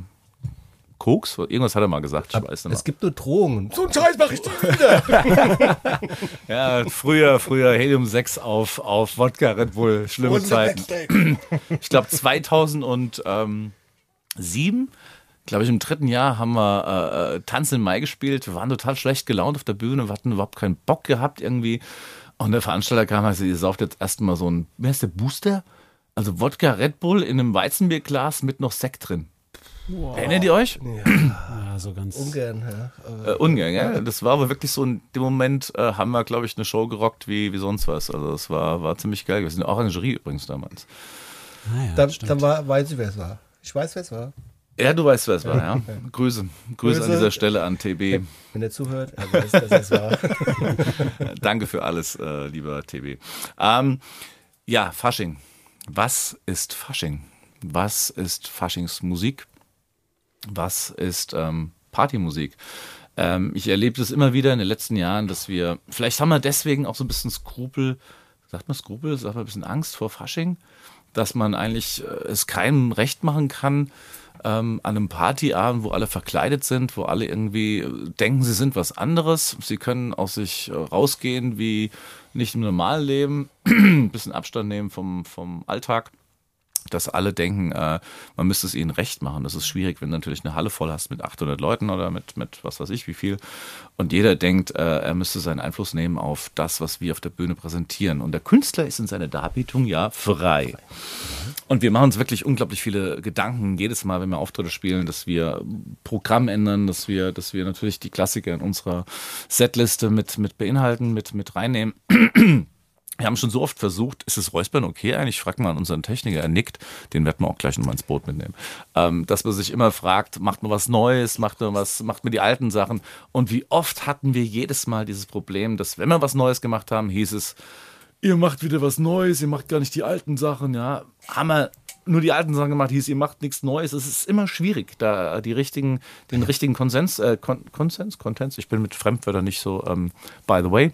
Speaker 3: Koks. Irgendwas hat er mal gesagt, ich weiß nicht.
Speaker 4: Es gibt nur Drohungen. So ein Scheiß mache ich nie wieder. (laughs)
Speaker 3: Ja, früher, früher Helium 6 auf, auf Wodka Red Bull, schlimme Zeiten. Ich glaube 2007, glaube ich im dritten Jahr haben wir äh, Tanz im Mai gespielt. Wir waren total schlecht gelaunt auf der Bühne, wir hatten überhaupt keinen Bock gehabt irgendwie. Und der Veranstalter kam, also ihr sauft jetzt erstmal so ein, wer ist der Booster? Also Wodka Red Bull in einem Weizenbierglas mit noch Sekt drin. Erinnert ihr euch?
Speaker 5: Ja, (clears throat) so ganz.
Speaker 4: Ungern, ja.
Speaker 3: Äh, ungern, ja. Das war aber wirklich so in dem Moment, äh, haben wir, glaube ich, eine Show gerockt wie, wie sonst was. Also das war, war ziemlich geil. Wir sind Orangerie übrigens damals.
Speaker 5: Ah, ja,
Speaker 4: Dann, dann war, weiß ich, wer es war. Ich weiß, wer es war.
Speaker 3: Ja, du weißt, wer es war, ja. Grüße. Grüße an
Speaker 4: Grüße.
Speaker 3: dieser Stelle an TB.
Speaker 4: Wenn er zuhört, er weiß, dass es war. (laughs)
Speaker 3: Danke für alles, äh, lieber TB. Ähm, ja, Fasching. Was ist Fasching? Was ist Faschingsmusik? Was ist ähm, Partymusik? Ähm, ich erlebe das immer wieder in den letzten Jahren, dass wir, vielleicht haben wir deswegen auch so ein bisschen Skrupel, sagt man Skrupel, sagt man ein bisschen Angst vor Fasching, dass man eigentlich äh, es keinem recht machen kann, ähm, an einem Partyabend, wo alle verkleidet sind, wo alle irgendwie äh, denken, sie sind was anderes. Sie können aus sich äh, rausgehen wie nicht im normalen Leben, (clears throat) ein bisschen Abstand nehmen vom, vom Alltag dass alle denken, äh, man müsste es ihnen recht machen. Das ist schwierig, wenn du natürlich eine Halle voll hast mit 800 Leuten oder mit, mit was weiß ich wie viel. Und jeder denkt, äh, er müsste seinen Einfluss nehmen auf das, was wir auf der Bühne präsentieren. Und der Künstler ist in seiner Darbietung ja frei. Und wir machen uns wirklich unglaublich viele Gedanken jedes Mal, wenn wir Auftritte spielen, dass wir Programm ändern, dass wir, dass wir natürlich die Klassiker in unserer Setliste mit, mit beinhalten, mit, mit reinnehmen. Wir haben schon so oft versucht, ist das Räuspern okay eigentlich? Ich frage mal unseren Techniker, er nickt, den werden wir auch gleich nochmal ins Boot mitnehmen. Ähm, dass man sich immer fragt, macht man was Neues, macht man was, macht man die alten Sachen? Und wie oft hatten wir jedes Mal dieses Problem, dass wenn wir was Neues gemacht haben, hieß es, ihr macht wieder was Neues, ihr macht gar nicht die alten Sachen, ja. Haben wir nur die alten Sachen gemacht, hieß, ihr macht nichts Neues. Es ist immer schwierig, da die richtigen, den richtigen Konsens, äh, Kon Konsens, Konsens, ich bin mit Fremdwörtern nicht so, ähm, by the way.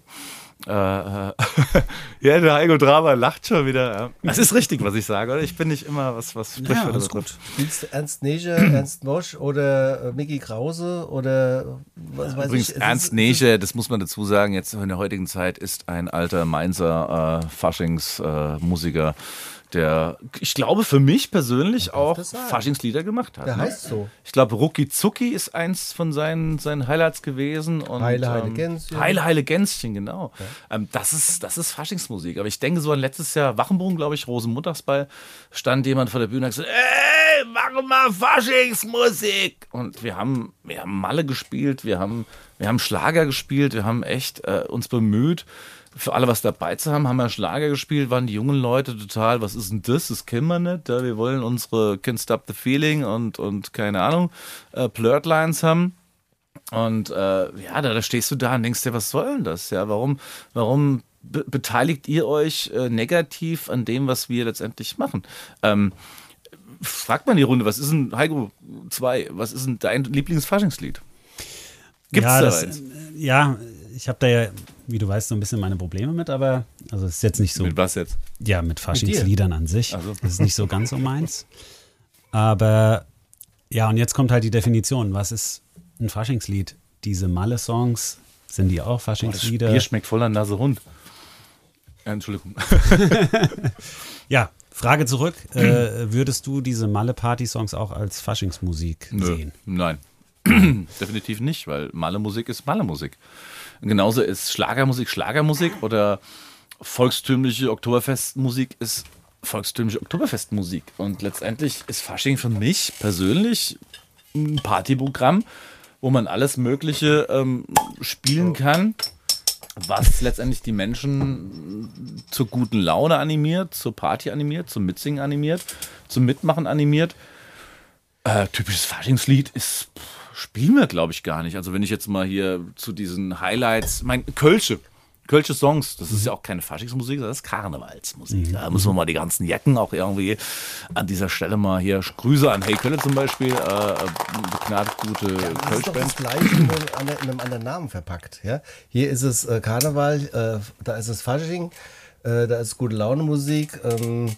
Speaker 3: Äh, äh, (laughs) ja, der Heiko Drama lacht schon wieder. Ja. Das ist richtig, was ich sage, oder? Ich bin nicht immer was, was Sprichwörter
Speaker 5: alles
Speaker 3: betrifft.
Speaker 4: Spielst du Ernst Neger, (clears throat) Ernst Mosch oder äh, Mickey Krause oder was weiß
Speaker 3: Übrigens,
Speaker 4: ich.
Speaker 3: Ernst Neche, das muss man dazu sagen, jetzt in der heutigen Zeit ist ein alter Mainzer äh, Faschingsmusiker, äh, Musiker, der, ich glaube, für mich persönlich auch. Faschingslieder gemacht hat.
Speaker 4: Der
Speaker 3: ne?
Speaker 4: heißt so.
Speaker 3: Ich glaube, Rucki Zucki ist eins von seinen, seinen Highlights gewesen. Und,
Speaker 4: Heile, Heile
Speaker 3: ähm,
Speaker 4: Gänschen.
Speaker 3: Heile, Heile Gänschen, genau. Ähm, das, ist, das ist Faschingsmusik. Aber ich denke, so an letztes Jahr Wachenbogen, glaube ich, Rosenmontagsball, stand jemand vor der Bühne und hat gesagt, ey, mach mal Faschingsmusik. Und wir haben, wir haben Malle gespielt, wir haben, wir haben Schlager gespielt, wir haben echt äh, uns bemüht, für alle was dabei zu haben, haben wir Schlager gespielt, waren die jungen Leute total, was ist denn das? Das kennen wir nicht. Ja, wir wollen unsere Can't Stop the Feeling und, und keine Ahnung, äh, Blurred-Lines haben. Und äh, ja, da, da stehst du da und denkst dir, was soll denn das? Ja, warum, warum be beteiligt ihr euch äh, negativ an dem, was wir letztendlich machen? Ähm, fragt man die Runde, was ist denn, Heiko 2, was ist denn dein Lieblingsfaschingslied? Gibt's
Speaker 5: ja,
Speaker 3: da
Speaker 5: das,
Speaker 3: eins?
Speaker 5: äh, ja, ich habe da ja, wie du weißt, so ein bisschen meine Probleme mit, aber also es ist jetzt nicht so.
Speaker 3: Mit was jetzt?
Speaker 5: Ja, mit Faschingsliedern an sich.
Speaker 3: Ach so.
Speaker 5: Das ist nicht so ganz so meins. Aber ja, und jetzt kommt halt die Definition. Was ist ein Faschingslied? Diese Malle-Songs, sind die auch
Speaker 3: Das
Speaker 5: Faschingslieder?
Speaker 3: Bier schmeckt voller Nase Hund. Entschuldigung. (laughs)
Speaker 5: Ja, Frage zurück. Äh, würdest du diese Malle-Party-Songs auch als Faschingsmusik sehen?
Speaker 3: Nein. (clears throat) Definitiv nicht, weil Malle-Musik ist Malle-Musik. Genauso ist Schlagermusik Schlagermusik oder volkstümliche Oktoberfestmusik ist volkstümliche Oktoberfestmusik. Und letztendlich ist Fasching für mich persönlich ein Partyprogramm, wo man alles Mögliche ähm, spielen kann, was letztendlich die Menschen zur guten Laune animiert, zur Party animiert, zum Mitsingen animiert, zum Mitmachen animiert. Äh, typisches Faschingslied ist, pff, spielen wir, glaube ich, gar nicht. Also wenn ich jetzt mal hier zu diesen Highlights, mein Kölsche, Kölsche Songs, das ist ja auch keine Faschingsmusik, das ist Karnevalsmusik. Da müssen wir mal die ganzen Jacken auch irgendwie an dieser Stelle mal hier Grüße an Hey Kölle zum Beispiel, äh, begnadet gute
Speaker 4: Das ist doch das gleiche, in einem anderen Namen verpackt. Ja? Hier ist es äh, Karneval, äh, da ist es Fasching, äh, da ist gute Laune Musik, ähm,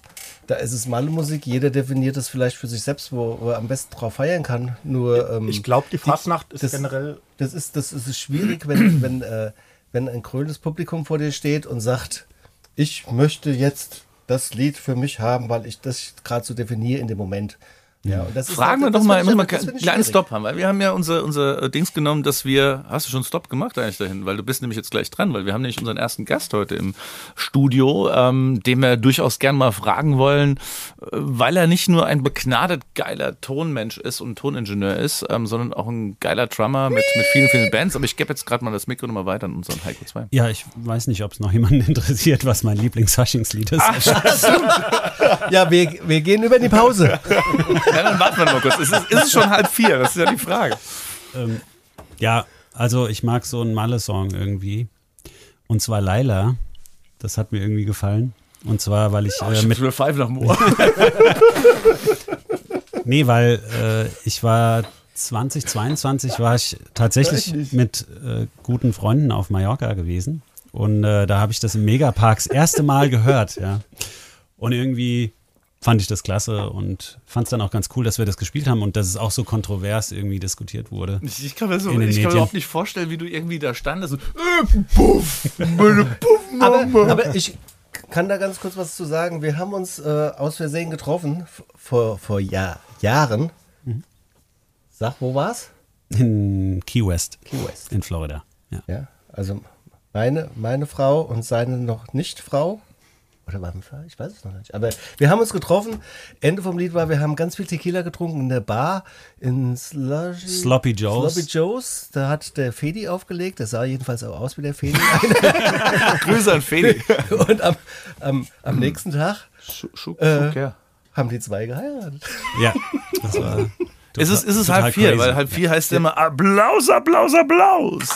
Speaker 4: da ist es Malle-Musik. Jeder definiert das vielleicht für sich selbst, wo, wo er am besten drauf feiern kann. Nur ähm,
Speaker 6: Ich glaube, die Fastnacht ist
Speaker 4: das-
Speaker 6: generell
Speaker 4: das ist, das ist schwierig, wenn, (clears throat) wenn, äh, wenn ein krönendes Publikum vor dir steht und sagt, ich möchte jetzt das Lied für mich haben, weil ich das gerade so definiere in dem Moment. Ja, und das ist
Speaker 3: Fragen wir
Speaker 4: halt-
Speaker 3: doch
Speaker 4: das
Speaker 3: mal, muss
Speaker 4: ich-
Speaker 3: mal
Speaker 4: das
Speaker 3: einen kleinen. Stopp haben, weil wir haben ja unser, unser Dings genommen, dass wir, hast du schon Stopp gemacht eigentlich dahin, weil du bist nämlich jetzt gleich dran, weil wir haben nämlich unseren ersten Gast heute im Studio, ähm, den wir durchaus gern mal fragen wollen, äh, weil er nicht nur ein begnadet geiler Tonmensch ist und Toningenieur ist, ähm, sondern auch ein geiler Drummer mit, mit vielen, vielen Bands, aber ich gebe jetzt gerade mal das Mikro nochmal weiter an unseren Heiko 2.
Speaker 5: Ja, ich weiß nicht, ob es noch jemanden (laughs) interessiert, was mein Lieblingsfaschingslied ist. (laughs)
Speaker 4: Ja, wir, wir gehen über die Pause. (laughs)
Speaker 3: Ja, dann warten wir noch mal kurz. Es ist, ist es schon halb vier? Das ist ja die Frage.
Speaker 5: ähm, ja, also ich mag so einen Malle-Song irgendwie. Und zwar Laila. Das hat mir irgendwie gefallen. Und zwar, weil ich äh, mit
Speaker 3: Five nach dem Ohr. (laughs)
Speaker 5: Nee, weil äh, ich war 2022 war ich tatsächlich mit äh, guten Freunden auf Mallorca gewesen und äh, da habe ich das im Megapark das erste Mal gehört, ja. Und irgendwie fand ich das klasse und fand es dann auch ganz cool, dass wir das gespielt haben und dass es auch so kontrovers irgendwie diskutiert wurde.
Speaker 3: Ich, ich kann mir, so, ich kann mir überhaupt nicht vorstellen, wie du irgendwie da standest. Und, äh, puff, meine Puff, (laughs)
Speaker 4: Aber,
Speaker 3: Mama.
Speaker 4: aber ich kann da ganz kurz was zu sagen. Wir haben uns äh, aus Versehen getroffen vor, vor Jahr, Jahren. Sag, wo war's?
Speaker 5: In Key West,
Speaker 4: Key West.
Speaker 5: in Florida. Ja.
Speaker 4: Ja, also meine, meine Frau und seine noch nicht Frau. Oder waren wir? Ich weiß es noch nicht. Aber wir haben uns getroffen. Ende vom Lied war, wir haben ganz viel Tequila getrunken in der Bar in Slushy,
Speaker 5: Sloppy Joe's.
Speaker 4: Sloppy Joe's. Da hat der Fedi aufgelegt. Der sah jedenfalls auch aus wie der Fedi. (laughs)
Speaker 3: Grüße an Feli. (laughs)
Speaker 4: und am, am, am nächsten Tag
Speaker 3: Schuck, Schuck,
Speaker 4: Äh,
Speaker 3: ja.
Speaker 4: haben die zwei geheiratet.
Speaker 5: ja, das war (laughs)
Speaker 3: Ist es, ist es
Speaker 5: total
Speaker 3: halb vier,
Speaker 5: crazy.
Speaker 3: weil halb vier heißt ja immer Applaus, Applaus, Applaus.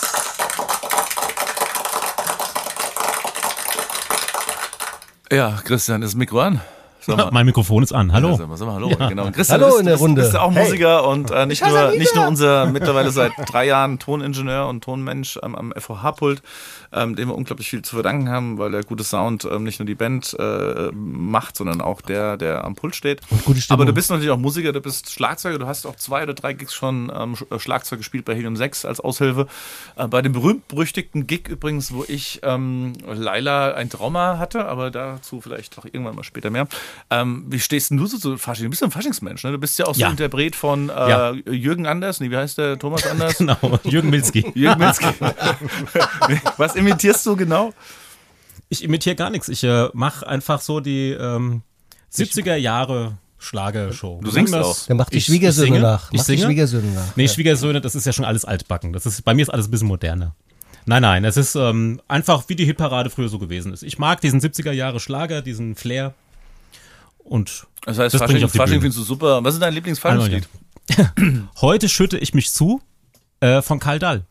Speaker 3: Ja, Christian, ist das Mikro an? Sag mal.
Speaker 9: Mein Mikrofon ist an. Hallo.
Speaker 3: Ja, sag mal, sag mal hallo. Genau. Und Christian,
Speaker 4: Hallo
Speaker 3: du bist,
Speaker 4: in der
Speaker 3: du bist,
Speaker 4: Runde.
Speaker 3: bist ja auch
Speaker 6: Hey.
Speaker 3: Musiker und äh, nicht, nur, nicht nur unser (laughs) mittlerweile seit drei Jahren Toningenieur und Tonmensch am, am FOH-Pult, ähm, dem wir unglaublich viel zu verdanken haben, weil der gute Sound ähm, nicht nur die Band äh, macht, sondern auch der, der am Pult steht.
Speaker 9: gute Stimmung.
Speaker 3: Aber du bist natürlich auch Musiker, du bist Schlagzeuger, du hast auch zwei oder drei Gigs schon ähm, äh, Schlagzeug gespielt bei Helium 6 als Aushilfe. Äh, bei dem berühmt-berüchtigten Gig übrigens, wo ich ähm, Laila ein Trauma hatte, aber dazu vielleicht auch irgendwann mal später mehr. Ähm, wie stehst denn du so zu Fasching? Du bist ja ein Faschingsmensch, ne? Du bist ja auch so
Speaker 9: Ja.
Speaker 3: Interpret von äh,
Speaker 9: Ja.
Speaker 3: Jürgen Anders, nee, wie heißt der? Thomas Anders? (laughs)
Speaker 9: Genau, Jürgen Milski. (laughs)
Speaker 3: Jürgen Milzki. (laughs) Was imitierst du genau?
Speaker 9: Ich imitiere gar nichts. Ich äh, mache einfach so die ähm, 70er Jahre Schlagershow.
Speaker 3: Du singst
Speaker 9: Das-
Speaker 3: auch.
Speaker 4: Dann macht die
Speaker 9: Ich-
Speaker 4: Schwiegersöhne
Speaker 9: ich singe.
Speaker 4: nach.
Speaker 9: Ich
Speaker 4: Macht die
Speaker 9: singe.
Speaker 4: Schwiegersöhne nach.
Speaker 9: Nee, Schwiegersöhne, das ist ja schon alles altbacken. Das ist, bei mir ist alles ein bisschen moderner. Nein, nein, es ist ähm, einfach wie die Hitparade früher so gewesen ist. Ich mag diesen 70er Jahre Schlager, diesen Flair. Und
Speaker 3: Das heißt,
Speaker 9: Das
Speaker 3: Fasching,
Speaker 9: auf die
Speaker 3: Fasching
Speaker 9: Bühne.
Speaker 3: findest du super. Was ist dein Lieblingsfaschingslied? (clears throat)
Speaker 9: heute schütte ich mich zu äh, von Karl Dahl.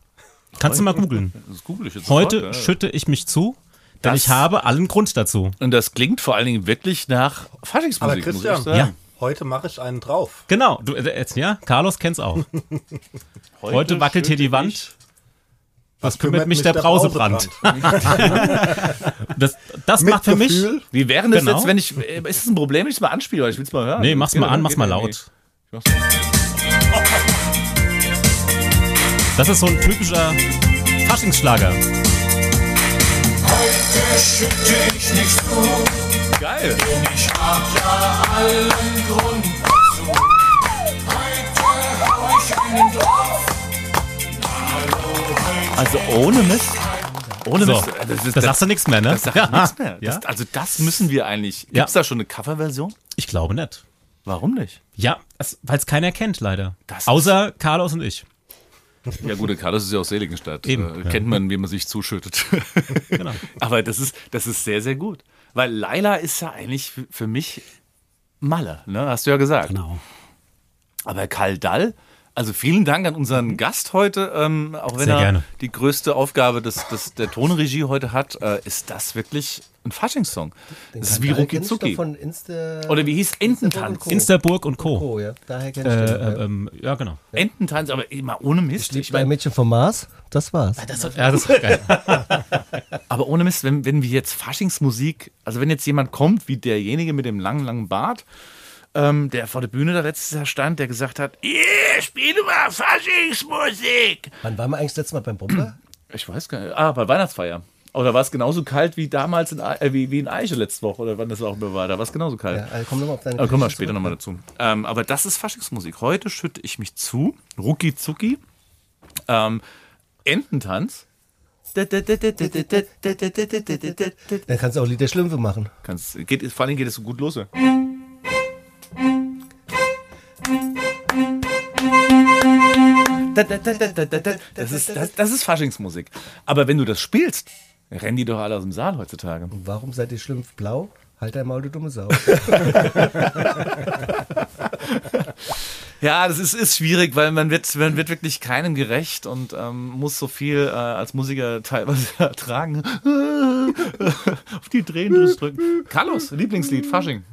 Speaker 9: Kannst du mal googeln.
Speaker 3: Das google ich jetzt
Speaker 9: Heute
Speaker 3: sofort, ja.
Speaker 9: schütte ich mich zu, denn
Speaker 3: Das-
Speaker 9: ich habe allen Grund dazu.
Speaker 3: Und das klingt vor allen Dingen wirklich nach
Speaker 6: Aber
Speaker 3: Faschingsmusik, muss ich
Speaker 6: Christian,
Speaker 3: sagen.
Speaker 9: Ja.
Speaker 6: heute mache ich einen drauf.
Speaker 9: Genau, du, äh, jetzt, ja, Carlos kennt's auch. (laughs) Heute wackelt hier die Wand. Was kümmert mich der Brausebrand? (laughs) Das, das macht für mich.
Speaker 6: Gefühl.
Speaker 3: Wie wäre das
Speaker 9: Genau.
Speaker 3: jetzt, wenn ich. äh, Ist es ein Problem, wenn ich es mal anspiele? Ich will es mal hören.
Speaker 9: Nee, mach's mal an, mach's mal laut.
Speaker 3: Ich
Speaker 9: Das ist so ein typischer Faschingsschlager.
Speaker 3: Geil. Also ohne Mist. Ohne
Speaker 9: So,
Speaker 3: Mist, äh, das ist-
Speaker 9: da sagst du nichts mehr, ne?
Speaker 3: Das sagt nichts mehr.
Speaker 9: Ja?
Speaker 3: Das, also das müssen wir eigentlich. Gibt
Speaker 9: Ja.
Speaker 3: es da schon eine Coverversion?
Speaker 9: Ich glaube nicht.
Speaker 3: Warum nicht?
Speaker 9: Ja, weil es keiner kennt, leider.
Speaker 3: Das
Speaker 9: Außer Carlos und ich.
Speaker 3: Ja gut, Carlos ist ja aus Seligenstadt.
Speaker 9: Eben,
Speaker 3: Äh,
Speaker 9: ja.
Speaker 3: Kennt man, wie man sich zuschüttet. (laughs)
Speaker 9: Genau.
Speaker 3: Aber das ist, das ist sehr, sehr gut. Weil Laila ist ja eigentlich für, für mich Malle, ne? hast du ja gesagt.
Speaker 5: Genau.
Speaker 3: Aber Karl Dall, also vielen Dank an unseren Gast heute, ähm, auch wenn
Speaker 9: Sehr
Speaker 3: er
Speaker 9: gerne.
Speaker 3: die größte Aufgabe des, des, der Tonregie heute hat, äh, ist das wirklich ein Faschingssong. Das ist wie Rucki Zucki.
Speaker 4: Von Insta
Speaker 3: Oder wie hieß Ententanz?
Speaker 9: Insterburg und Co.
Speaker 4: Oh, ja. Daher kenn
Speaker 9: Äh,
Speaker 4: ich den.
Speaker 9: äh,
Speaker 4: ja.
Speaker 9: ähm, ja, genau.
Speaker 3: Ententanz, aber immer ohne Mist.
Speaker 4: Ich ein Mädchen vom Mars, das war's.
Speaker 9: Ja, das ist geil. (laughs)
Speaker 3: Aber ohne Mist, wenn, wenn wir jetzt Faschingsmusik, also wenn jetzt jemand kommt, wie derjenige mit dem langen, langen Bart, ähm, der vor der Bühne da letztes Jahr stand, der gesagt hat, yeah, spiel du mal Faschingsmusik.
Speaker 4: Wann waren wir eigentlich das letzte Mal beim Bomber? (clears throat)
Speaker 3: Ich weiß gar nicht. Ah, bei Weihnachtsfeier. Oder war es genauso kalt wie damals in, äh, wie, wie in Eiche letzte Woche? Oder wann das auch immer war? Da war es genauso kalt.
Speaker 4: ja, also komm nochmal auf deine
Speaker 3: Aber kommen wir später nochmal dazu. Ähm, aber das ist Faschingsmusik. Heute schütte ich mich zu. Rucki Zucki. Ähm, Ententanz.
Speaker 4: Dann kannst du auch Lied der Schlümpfe machen.
Speaker 3: Kannst, geht, vor allem geht es so gut los. ja. Das ist, das, das ist Faschingsmusik. Aber wenn du das spielst, rennen die doch alle aus dem Saal heutzutage.
Speaker 4: Und warum seid ihr Schlümpf blau? Halt dein Maul, du dumme Sau. (laughs)
Speaker 3: Ja, das ist, ist schwierig, weil man wird, man wird wirklich keinem gerecht und ähm, muss so viel äh, als Musiker teilweise (laughs) ertragen. (laughs) Auf die Tränendrüse drücken. Carlos, Lieblingslied, Fasching.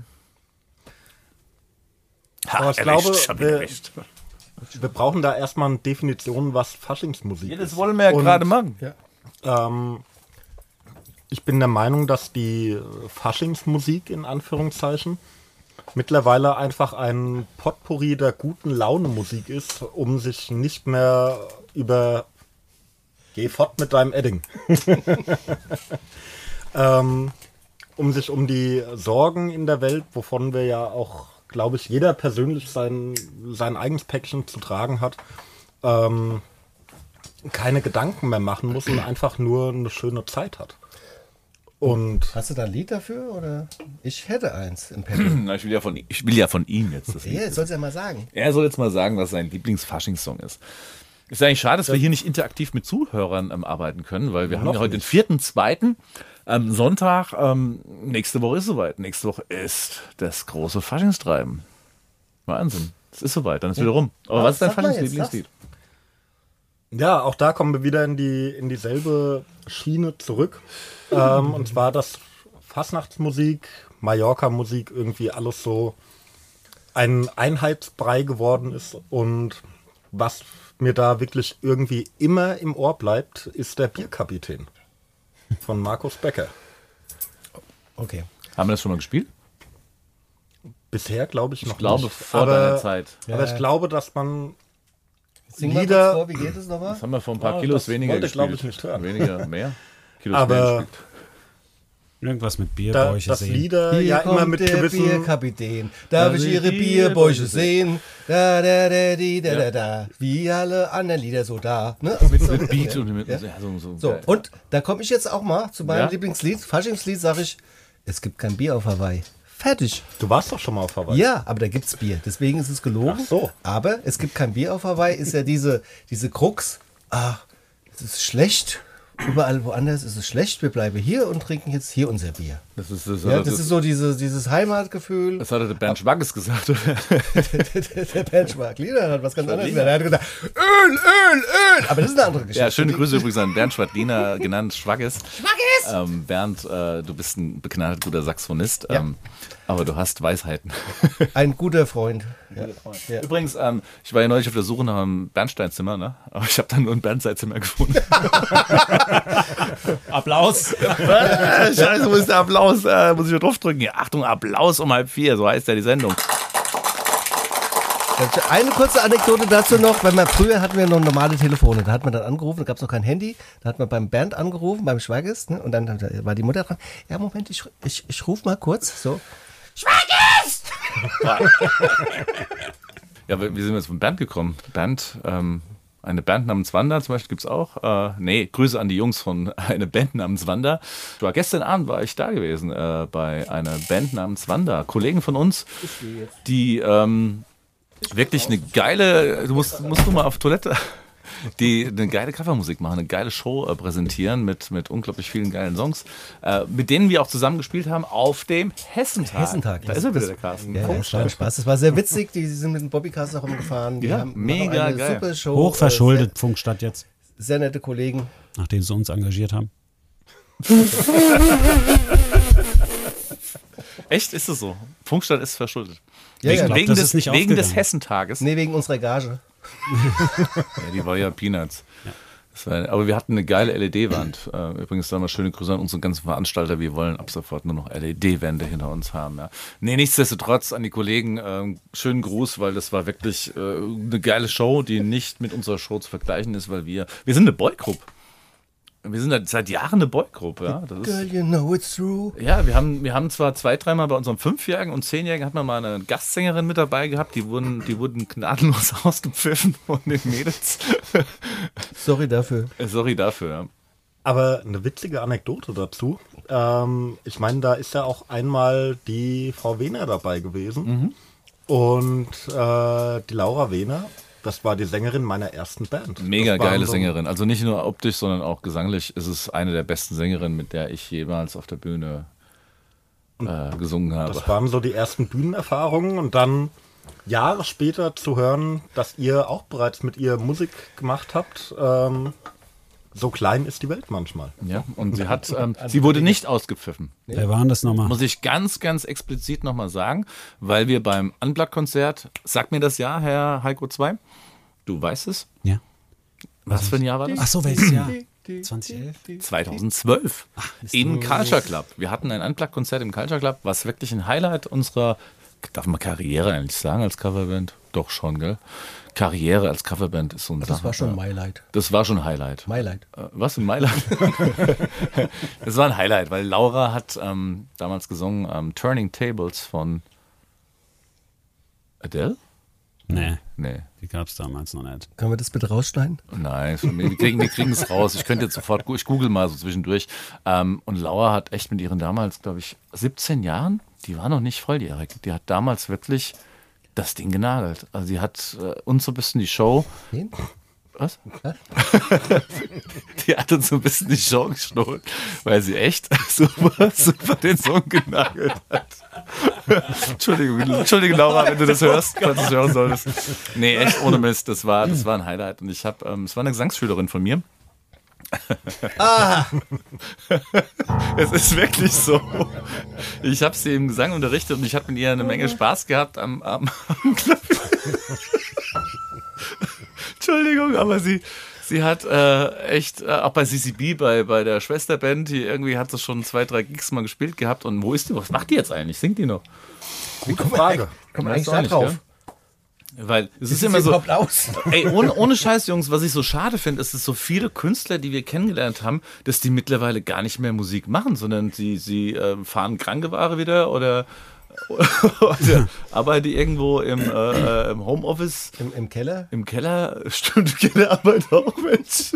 Speaker 3: Ha,
Speaker 6: Aber ich
Speaker 3: erwischt,
Speaker 6: glaube, wir-. Wir brauchen da erstmal eine Definition, was Faschingsmusik
Speaker 3: Ja,
Speaker 6: ist.
Speaker 3: das wollen wir ja gerade machen.
Speaker 6: Ähm, ich bin der Meinung, dass die Faschingsmusik in Anführungszeichen mittlerweile einfach ein Potpourri der guten Laune Musik ist, um sich nicht mehr über Geh fort mit deinem Edding. (laughs) (laughs) ähm, um sich um die Sorgen in der Welt, wovon wir ja auch, glaube ich, jeder persönlich sein, sein eigenes Päckchen zu tragen hat, ähm, keine Gedanken mehr machen muss und einfach nur eine schöne Zeit hat. Und
Speaker 4: Hast du da ein Lied dafür? Oder? Ich hätte eins im Petto. (clears throat)
Speaker 3: Na, ich, will ja von, ich will ja von ihm jetzt das Lied.
Speaker 4: Ja, sollst du ja mal sagen.
Speaker 3: Er soll jetzt mal sagen, was sein Lieblingsfaschingssong ist. Ist eigentlich schade, dass wir hier nicht interaktiv mit Zuhörern ähm, arbeiten können, weil wir haben ja heute den vierten, zweiten ähm, Sonntag. Ähm, nächste Woche ist soweit. Nächste Woche ist das große Faschingstreiben. Wahnsinn. Es ist soweit, dann ist wieder rum. Aber
Speaker 4: Ah,
Speaker 3: was ist dein Faschingslieblingslied?
Speaker 6: ja, auch da kommen wir wieder in, die, in dieselbe Schiene zurück. ähm, und zwar, dass Fastnachtsmusik, Mallorca-Musik irgendwie alles so ein Einheitsbrei geworden ist. Und was mir da wirklich irgendwie immer im Ohr bleibt, ist der Bierkapitän von Markus Becker.
Speaker 4: Okay.
Speaker 3: Haben wir das schon mal gespielt?
Speaker 6: Bisher glaube ich noch
Speaker 3: Ich glaube,
Speaker 6: nicht.
Speaker 3: vor
Speaker 6: aber,
Speaker 3: deiner Zeit.
Speaker 6: Aber ich glaube, dass man
Speaker 4: Sing mal
Speaker 6: Lieder-
Speaker 4: kurz vor, wie geht es nochmal?
Speaker 3: Das haben wir vor ein paar
Speaker 6: Ah,
Speaker 3: Kilos
Speaker 6: das
Speaker 3: weniger
Speaker 6: wollte,
Speaker 3: gespielt.
Speaker 6: glaub ich, nicht hören.
Speaker 3: Weniger, mehr? (laughs) Kilos mehr
Speaker 6: aber
Speaker 3: gespielt.
Speaker 5: Irgendwas mit
Speaker 6: da,
Speaker 5: Bierbäuche
Speaker 6: das
Speaker 5: sehen.
Speaker 6: Lieder
Speaker 4: Hier
Speaker 6: ja immer
Speaker 4: kommt
Speaker 6: mit
Speaker 4: der
Speaker 6: gewissen
Speaker 4: Bierkapitän. Darf ich Ihre Bierbäuche sehen? Da, da, da, di, da, da, da. Wie alle anderen Lieder so da. Ne?
Speaker 3: Mit, mit Beat und mit
Speaker 4: Ja.
Speaker 3: ja, so, so,
Speaker 4: So, und da komme ich jetzt auch mal zu meinem
Speaker 3: Ja?
Speaker 4: Lieblingslied. Faschingslied sage ich, es gibt kein Bier auf Hawaii. Fertig.
Speaker 6: Du warst doch schon mal auf Hawaii.
Speaker 4: Ja, aber da gibt's Bier. Deswegen ist es gelogen.
Speaker 6: Ach so.
Speaker 4: Aber es gibt kein Bier auf Hawaii. Ist ja diese, diese Krux. Ah, es ist schlecht. Überall woanders ist es schlecht. Wir bleiben hier und trinken jetzt hier unser Bier.
Speaker 3: das ist, das,
Speaker 4: Ja,
Speaker 3: das,
Speaker 4: das ist so diese, dieses Heimatgefühl.
Speaker 3: das hat der Bernd Schwaggis gesagt. Oder? (laughs)
Speaker 4: der Benchmark Lieder hat was ganz anderes gesagt. Er hat gesagt, Öl, Öl, Öl. Aber das ist eine andere Geschichte.
Speaker 3: Ja, schöne Grüße übrigens an Bernd Schwadliner, genannt Schwaggis. Schwaggis! Ähm, Bernd, äh, du bist ein begnadeter guter Saxophonist, ähm, aber du hast Weisheiten.
Speaker 4: Ein guter Freund. Ja. Ja.
Speaker 3: Übrigens, ähm, ich war ja neulich auf der Suche nach einem Bernsteinzimmer, ne? aber ich habe dann nur ein Bernsteinzimmer gefunden. (laughs)
Speaker 9: Applaus.
Speaker 3: Scheiße, wo ist der Applaus? Äh, muss ich nur draufdrücken? Ja, Achtung, Applaus um halb vier, so heißt ja die Sendung.
Speaker 4: Eine kurze Anekdote dazu noch, weil man früher hatten wir noch normale Telefone, da hat man dann angerufen, da gab es noch kein Handy, da hat man beim Bernd angerufen, beim Schwaggis, ne, und dann war die Mutter dran, ja Moment, ich, ich, ich rufe mal kurz, so, (laughs)
Speaker 3: Ja, wie sind wir jetzt von Bernd gekommen? Bernd, ähm, eine Band namens Wanda zum Beispiel gibt es auch. Äh, nee, Grüße an die Jungs von (laughs) einer Band namens Wanda. Ich war gestern Abend war ich da gewesen äh, bei einer Band namens Wanda. Kollegen von uns, die ähm, wirklich eine geile, du musst, musst du mal auf Toilette, die eine geile Covermusik machen, eine geile Show äh, präsentieren mit, mit unglaublich vielen geilen Songs, äh, mit denen wir auch zusammen gespielt haben auf dem Hessentag.
Speaker 4: Hessentag.
Speaker 3: Da ist er wieder, der Carsten.
Speaker 4: Ja, ja, es war Spaß. Es war sehr witzig. Die sind mit dem Bobbycast auch rumgefahren. Die
Speaker 3: Ja,
Speaker 4: haben
Speaker 3: mega
Speaker 4: eine
Speaker 3: geil.
Speaker 4: Super Show.
Speaker 5: Hochverschuldet Funkstadt jetzt,
Speaker 4: Äh, Sehr, nette Kollegen.
Speaker 5: nachdem sie uns engagiert haben. (laughs)
Speaker 3: Echt, ist es so? Funkstadt ist verschuldet.
Speaker 4: Ja,
Speaker 3: wegen
Speaker 4: ja.
Speaker 5: glaub,
Speaker 3: wegen,
Speaker 5: das
Speaker 3: des,
Speaker 5: ist nicht
Speaker 3: wegen des. Hessentages.
Speaker 4: Nee, wegen unserer Gage. (laughs)
Speaker 3: Ja, die war ja Peanuts. Das war, aber wir hatten eine geile LED-Wand. Äh, übrigens da mal schöne Grüße an unsere ganzen Veranstalter. Wir wollen ab sofort nur noch LED-Wände hinter uns haben. Ja. Nee, nichtsdestotrotz an die Kollegen ähm, schönen Gruß, weil das war wirklich äh, eine geile Show, die nicht mit unserer Show zu vergleichen ist, weil wir, wir sind eine Boygroup. Wir sind seit- seit Jahren eine Boygroup, ja. Das
Speaker 4: Girl, you know it's true.
Speaker 3: ja, wir haben, wir haben zwar zwei, dreimal bei unserem Fünfjährigen und Zehnjährigen hat man mal eine Gastsängerin mit dabei gehabt, die wurden, die wurden gnadenlos (laughs) ausgepfiffen von den Mädels.
Speaker 4: Sorry dafür.
Speaker 3: Äh, Sorry dafür. ja.
Speaker 6: Aber eine witzige Anekdote dazu. Ähm, ich meine, da ist ja auch einmal die Frau Wehner dabei gewesen. Und äh, die Laura Wehner, das war die Sängerin meiner ersten Band.
Speaker 3: Mega geile
Speaker 6: so-
Speaker 3: Sängerin. Also nicht nur optisch, sondern auch gesanglich ist es eine der besten Sängerinnen, mit der ich jemals auf der Bühne äh, gesungen habe.
Speaker 6: Das waren so die ersten Bühnenerfahrungen und dann Jahre später zu hören, dass ihr auch bereits mit ihr Musik gemacht habt. Ähm, so klein ist die Welt manchmal.
Speaker 3: Ja, und sie hat, ähm, sie wurde nicht ausgepfiffen.
Speaker 5: Wer war denn das nochmal?
Speaker 3: Muss ich ganz, ganz explizit nochmal sagen, weil wir beim Unplugged-Konzert, sag mir das Jahr, Herr Heiko 2, du weißt es,
Speaker 5: Ja.
Speaker 3: was für ein Jahr war das?
Speaker 5: Ach so, welches Jahr? 2011?
Speaker 3: 2012 im Culture Club. Wir hatten ein Unplugged-Konzert im Culture Club, was wirklich ein Highlight unserer, darf man Karriere eigentlich sagen als Coverband? Doch schon, gell? Karriere als Coverband ist so ein
Speaker 4: Das war schon my light.
Speaker 3: Das war schon Highlight.
Speaker 4: My light.
Speaker 3: Äh, Was in Mailand? (laughs) das war ein Highlight, weil Laura hat ähm, damals gesungen ähm, Turning Tables von Adele?
Speaker 5: Nee,
Speaker 3: Nee.
Speaker 5: die gab es damals noch nicht.
Speaker 4: Können wir das bitte rausschneiden?
Speaker 3: Nein, ist von mir. wir kriegen wir kriegen es raus. Ich könnte jetzt sofort, ich google mal so zwischendurch. Ähm, und Laura hat echt mit ihren damals, glaube ich, 17 Jahren, die war noch nicht volljährig, die hat damals wirklich das Ding genagelt. Also sie hat äh, uns so ein bisschen die Show.
Speaker 4: Wen?
Speaker 3: Was? (laughs) die hat uns so ein bisschen die Show gestohlen, weil sie echt (laughs) super, super den Song genagelt hat. (laughs) Entschuldigung, Entschuldigung, Laura, wenn du das hörst, falls du es hören solltest. Nee, echt ohne Mist, das war, das war ein Highlight. Und ich habe, ähm, es war eine Gesangsschülerin von mir. (laughs) es ist wirklich so. Ich habe sie im Gesang unterrichtet und ich habe mit ihr eine Menge Spaß gehabt am, am, am Klavier. (laughs) Entschuldigung, aber sie, sie hat äh, echt, äh, auch bei CCB, bei, bei der Schwesterband, die irgendwie hat sie schon zwei, drei Gigs mal gespielt gehabt. Und wo ist die? Was macht die jetzt eigentlich? Singt die noch?
Speaker 6: Gute Frage.
Speaker 4: Kommen wir
Speaker 3: Weißt
Speaker 4: eigentlich da drauf?
Speaker 3: Weil es ist
Speaker 4: Ist
Speaker 3: immer so.
Speaker 4: aus? (laughs)
Speaker 3: Ey, ohne, ohne Scheiß, Jungs, was ich so schade finde, ist, dass so viele Künstler, die wir kennengelernt haben, dass die mittlerweile gar nicht mehr Musik machen, sondern sie, sie äh, fahren Krankeware wieder oder, (laughs) oder arbeiten irgendwo im, äh, äh, im Homeoffice.
Speaker 4: Im, Im Keller?
Speaker 3: Im Keller, (laughs) stimmt, Kellerarbeit auch, Mensch.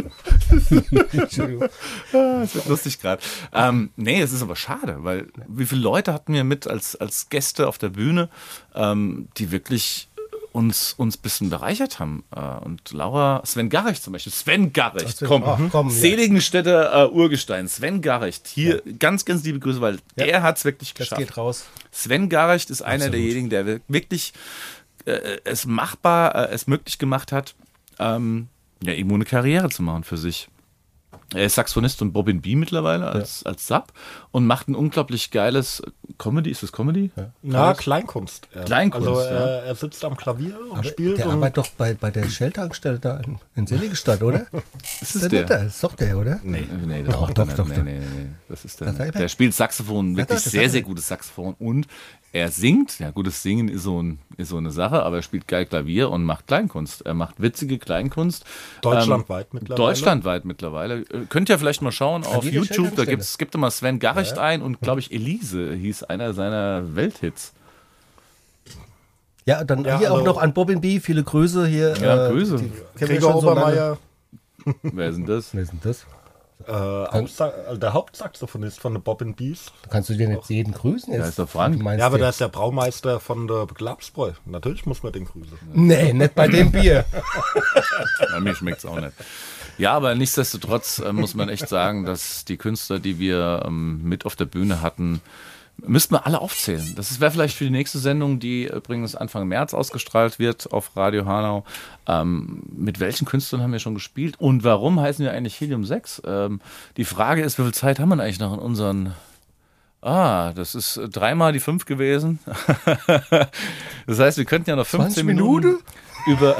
Speaker 4: Entschuldigung.
Speaker 3: Ah, Es wird lustig gerade. Ähm, nee, es ist aber schade, weil wie viele Leute hatten wir mit als, als Gäste auf der Bühne, ähm, die wirklich uns, uns ein bisschen bereichert haben. Äh, und Laura, Sven Garrecht zum Beispiel. Sven Garrecht, komm.
Speaker 4: ach, komm, ja.
Speaker 3: Seligenstädter äh, Urgestein. Sven Garrecht. Hier ganz, ganz liebe Grüße, weil der hat es wirklich
Speaker 4: Das
Speaker 3: geschafft.
Speaker 4: geht raus.
Speaker 3: Sven Garrecht ist einer derjenigen, der wirklich äh, es machbar, äh, es möglich gemacht hat, ähm, ja, irgendwo eine Karriere zu machen für sich. Er ist Saxophonist und Bobbin B mittlerweile als, als Sub und macht ein unglaublich geiles Comedy. Ist das Comedy?
Speaker 6: Na, Kleinkunst. eher.
Speaker 3: Kleinkunst,
Speaker 6: Also
Speaker 3: ja.
Speaker 6: er, er sitzt am Klavier und spielt.
Speaker 4: Der
Speaker 6: und
Speaker 4: arbeitet doch bei, bei der Shell-Tankstelle da in, in Seligenstadt, oder? (laughs)
Speaker 3: Ist
Speaker 4: Ist
Speaker 3: es
Speaker 4: der
Speaker 3: der?
Speaker 4: nicht? Ist doch der, oder?
Speaker 3: Nee, nee, das
Speaker 4: Doch,
Speaker 3: macht
Speaker 4: doch,
Speaker 3: er
Speaker 4: doch.
Speaker 3: Nee, nee, nee, das ist der.
Speaker 4: Das er.
Speaker 3: Der spielt Saxophon, wirklich
Speaker 4: doch, das
Speaker 3: sehr, sehr gutes Saxophon und er singt. Ja, gutes Singen ist so, ein, ist so eine Sache, aber er spielt geil Klavier und macht Kleinkunst. Er macht witzige Kleinkunst.
Speaker 6: Deutschlandweit
Speaker 3: ähm,
Speaker 6: mittlerweile.
Speaker 3: Deutschlandweit mittlerweile. Äh, Könnt ihr vielleicht mal schauen auf YouTube. Da gibt es gibt immer Sven Garrecht ein und glaube ich Elise hieß einer seiner Welthits.
Speaker 4: Ja, dann
Speaker 6: Ja,
Speaker 4: hier auch
Speaker 6: also-
Speaker 4: noch an Bobbin B. Viele Grüße hier.
Speaker 3: Ja,
Speaker 4: äh,
Speaker 3: Grüße.
Speaker 6: Gregor
Speaker 4: so.
Speaker 6: Obermeier,
Speaker 3: Wer ist denn das?
Speaker 4: Wer ist denn das?
Speaker 6: Äh, Hauptsa äh, der Hauptsaxophonist von The Bobbin Bees.
Speaker 4: Da kannst du dir nicht jeden grüßen jetzt.
Speaker 3: Ja, ist der Frank.
Speaker 6: Ja, aber der ist der Braumeister von der Glapsbräu. Natürlich muss man den grüßen.
Speaker 4: Nee, nicht bei dem Bier. (laughs)
Speaker 3: Bei mir schmeckt es auch nicht. Ja, aber nichtsdestotrotz äh, muss man echt sagen, dass die Künstler, die wir ähm, mit auf der Bühne hatten, müssten wir alle aufzählen. Das wäre vielleicht für die nächste Sendung, die übrigens Anfang März ausgestrahlt wird auf Radio Hanau. Ähm, mit welchen Künstlern haben wir schon gespielt und warum heißen wir eigentlich Helium 6? Ähm, die Frage ist, wie viel Zeit haben wir eigentlich noch in unseren Ah, das ist dreimal die fünf gewesen. (laughs) das heißt, wir könnten ja noch 15
Speaker 4: 20
Speaker 3: Minuten
Speaker 4: Minuten?
Speaker 3: über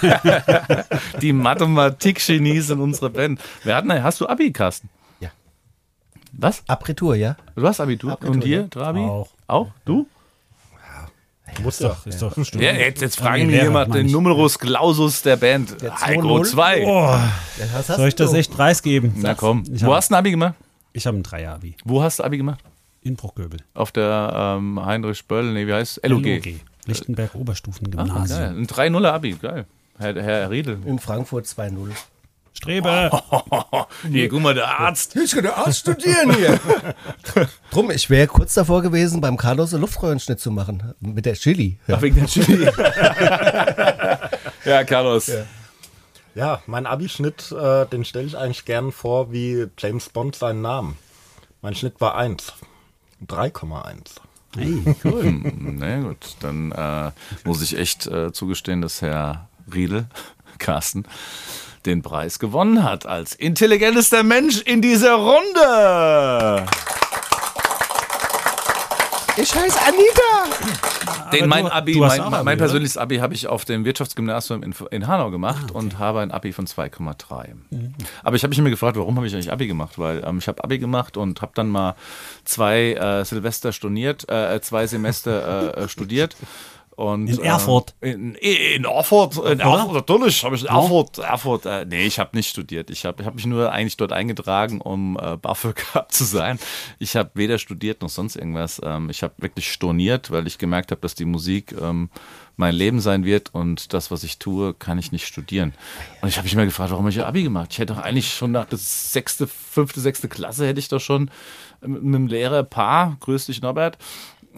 Speaker 3: (laughs) die Mathematik-Genies in unserer Band. Wir hatten, hast du Abi, Carsten?
Speaker 4: Ja.
Speaker 3: Was?
Speaker 4: Abitur, ja?
Speaker 3: Du hast Abitur?
Speaker 4: Abitur,
Speaker 3: Und dir,
Speaker 4: ja.
Speaker 3: Trabi?
Speaker 5: Auch.
Speaker 3: Auch? Du?
Speaker 6: Muss doch.
Speaker 5: Ist doch
Speaker 3: Ja, jetzt, jetzt fragen wir jemand den. Numerus Clausus der Band.
Speaker 4: Der
Speaker 3: Heiko
Speaker 4: 2-0.
Speaker 3: 2.
Speaker 5: Oh,
Speaker 4: Ja,
Speaker 5: soll ich das echt preisgeben?
Speaker 3: Na komm.
Speaker 5: Ich
Speaker 3: Wo
Speaker 5: habe
Speaker 3: hast du ein Abi gemacht?
Speaker 5: ich hab ein Dreier-Abi.
Speaker 3: Wo hast du Abi gemacht?
Speaker 5: In Bruchgöbel.
Speaker 3: Auf der ähm, Heinrich Böll, nee, wie heißt LOG.
Speaker 5: Lichtenberg
Speaker 3: Ah,
Speaker 5: Oberstufengymnasium.
Speaker 3: geil. Ein 3-0er Abi, geil. Herr, Herr Riedel.
Speaker 4: In Frankfurt 2-0.
Speaker 5: Strebe! (laughs)
Speaker 3: Hier, guck mal, der Arzt.
Speaker 4: Ich könnte Arzt studieren hier. (laughs) Drum, ich wäre kurz davor gewesen, beim Carlos einen Luftröhrenschnitt zu machen. Mit der Chili. Ja.
Speaker 3: Ach, wegen der Chili. (laughs) ja, Carlos.
Speaker 6: Ja, mein Abischnitt, äh, den stelle ich eigentlich gern vor wie James Bond seinen Namen. Mein Schnitt war 1. 3,1.
Speaker 5: Hey, cool.
Speaker 3: Hm, Na gut, dann äh, muss ich echt äh, zugestehen, dass Herr Riedel, Carsten, den Preis gewonnen hat als intelligentester Mensch in dieser Runde.
Speaker 4: Ich heiße Anita.
Speaker 3: Den mein Abi, mein, mein,
Speaker 5: Abi, oder?
Speaker 3: persönliches Abi habe ich auf dem Wirtschaftsgymnasium in, in Hanau gemacht und habe ein Abi von 2,3. Aber ich habe mich immer gefragt, warum habe ich eigentlich Abi gemacht? Weil ähm, ich habe Abi gemacht und habe dann mal zwei äh, Silvester storniert, äh, zwei Semester äh, studiert. Und,
Speaker 5: In Erfurt?
Speaker 3: Äh, in, in Erfurt, in Erfurt, natürlich habe ich in Erfurt, Erfurt, äh, nee, ich habe nicht studiert. Ich habe ich hab mich nur eigentlich dort eingetragen, um äh, BAföG (laughs) zu sein. Ich habe weder studiert noch sonst irgendwas. Ähm, ich habe wirklich storniert, weil ich gemerkt habe, dass die Musik ähm, mein Leben sein wird und das, was ich tue, kann ich nicht studieren. Und ich habe mich immer gefragt, warum habe ich Abi gemacht? Ich hätte doch eigentlich schon nach der sechste, fünfte, sechste Klasse hätte ich doch schon mit einem Lehrer Paar, grüß dich Norbert,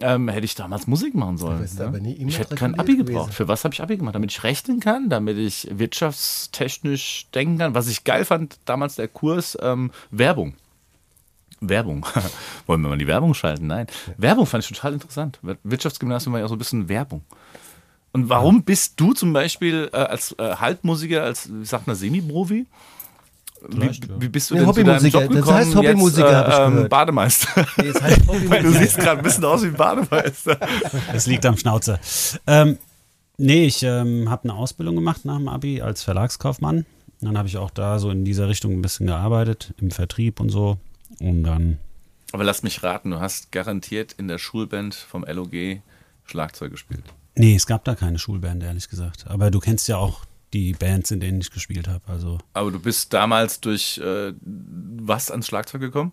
Speaker 3: ähm, hätte ich damals Musik machen sollen. ne? ich hätte kein Abi
Speaker 4: gewesen.
Speaker 3: gebraucht. Für was habe ich Abi gemacht? Damit ich rechnen kann, damit ich wirtschaftstechnisch denken kann. Was ich geil fand, damals der Kurs ähm, Werbung. Werbung. (laughs) Wollen wir mal die Werbung schalten? Nein. Werbung fand ich total interessant. Wirtschaftsgymnasium war ja auch so ein bisschen Werbung. Und warum bist du zum Beispiel äh, als äh, Halbmusiker, als, wie sagt man, Semi-Profi? Wie, wie bist du
Speaker 4: Ja,
Speaker 3: denn zu deinem
Speaker 4: Hobbymusiker.
Speaker 3: Job
Speaker 4: Das
Speaker 3: gekommen?
Speaker 4: heißt Hobbymusiker, hab ich
Speaker 3: ähm. Bademeister.
Speaker 4: Nee, es heißt (laughs) Hobbymusiker.
Speaker 3: du siehst gerade ein bisschen aus wie ein Bademeister. (laughs)
Speaker 5: Es liegt am Schnauzer. Ähm, nee, ich ähm, habe eine Ausbildung gemacht nach dem Abi als Verlagskaufmann. Dann habe ich auch da so in dieser Richtung ein bisschen gearbeitet, im Vertrieb und so. Und dann,
Speaker 3: Aber lass mich raten, du hast garantiert in der Schulband vom LOG Schlagzeug gespielt.
Speaker 5: nee, es gab da keine Schulband, ehrlich gesagt. Aber du kennst ja auch die Bands, in denen ich gespielt habe. Also,
Speaker 3: Aber du bist damals durch äh, was ans Schlagzeug gekommen?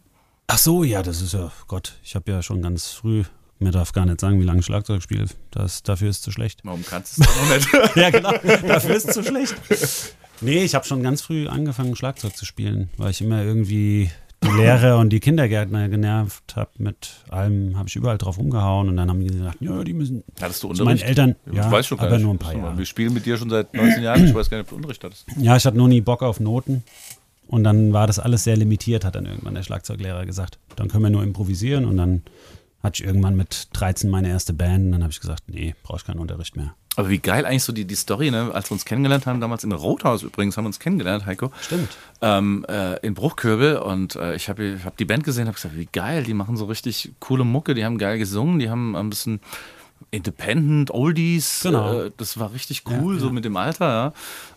Speaker 5: ach so, ja, das ist ja, Gott, ich habe ja schon ganz früh, mir darf gar nicht sagen, wie lange ich Schlagzeug spiele. Das, dafür ist zu schlecht.
Speaker 3: Warum kannst du es noch nicht? (laughs)
Speaker 5: ja, genau. Dafür ist es zu schlecht. Nee, ich habe schon ganz früh angefangen, Schlagzeug zu spielen, weil ich immer irgendwie die Lehrer und die Kindergärtner genervt habe. Mit allem habe ich überall drauf umgehauen und dann haben die gesagt, ja, die müssen.
Speaker 3: Hattest du
Speaker 5: meinen
Speaker 3: Unterricht?
Speaker 5: Eltern,
Speaker 3: Ich
Speaker 5: ja,
Speaker 3: weiß schon
Speaker 5: aber
Speaker 3: nicht.
Speaker 5: nur ein paar Jahre.
Speaker 3: Wir spielen mit dir schon seit 19 Jahren. Ich weiß gar nicht, ob du Unterricht hattest.
Speaker 5: Ja, ich hatte noch nie Bock auf Noten. Und dann war das alles sehr limitiert, hat dann irgendwann der Schlagzeuglehrer gesagt. Dann können wir nur improvisieren. Und dann hatte ich irgendwann mit 13 meine erste Band. Und dann habe ich gesagt, nee, brauche ich keinen Unterricht mehr.
Speaker 3: Aber wie geil eigentlich so die, die Story, ne? als wir uns kennengelernt haben, damals in Rothaus übrigens, haben wir uns kennengelernt, Heiko.
Speaker 5: Stimmt.
Speaker 3: Ähm, äh, in Bruchköbel und äh, ich habe hab die Band gesehen, habe gesagt, wie geil, die machen so richtig coole Mucke, die haben geil gesungen, die haben ein bisschen Independent, Oldies,
Speaker 5: Genau.
Speaker 3: äh, das war richtig cool,
Speaker 5: Ja,
Speaker 3: so
Speaker 5: ja.
Speaker 3: mit dem Alter, ja.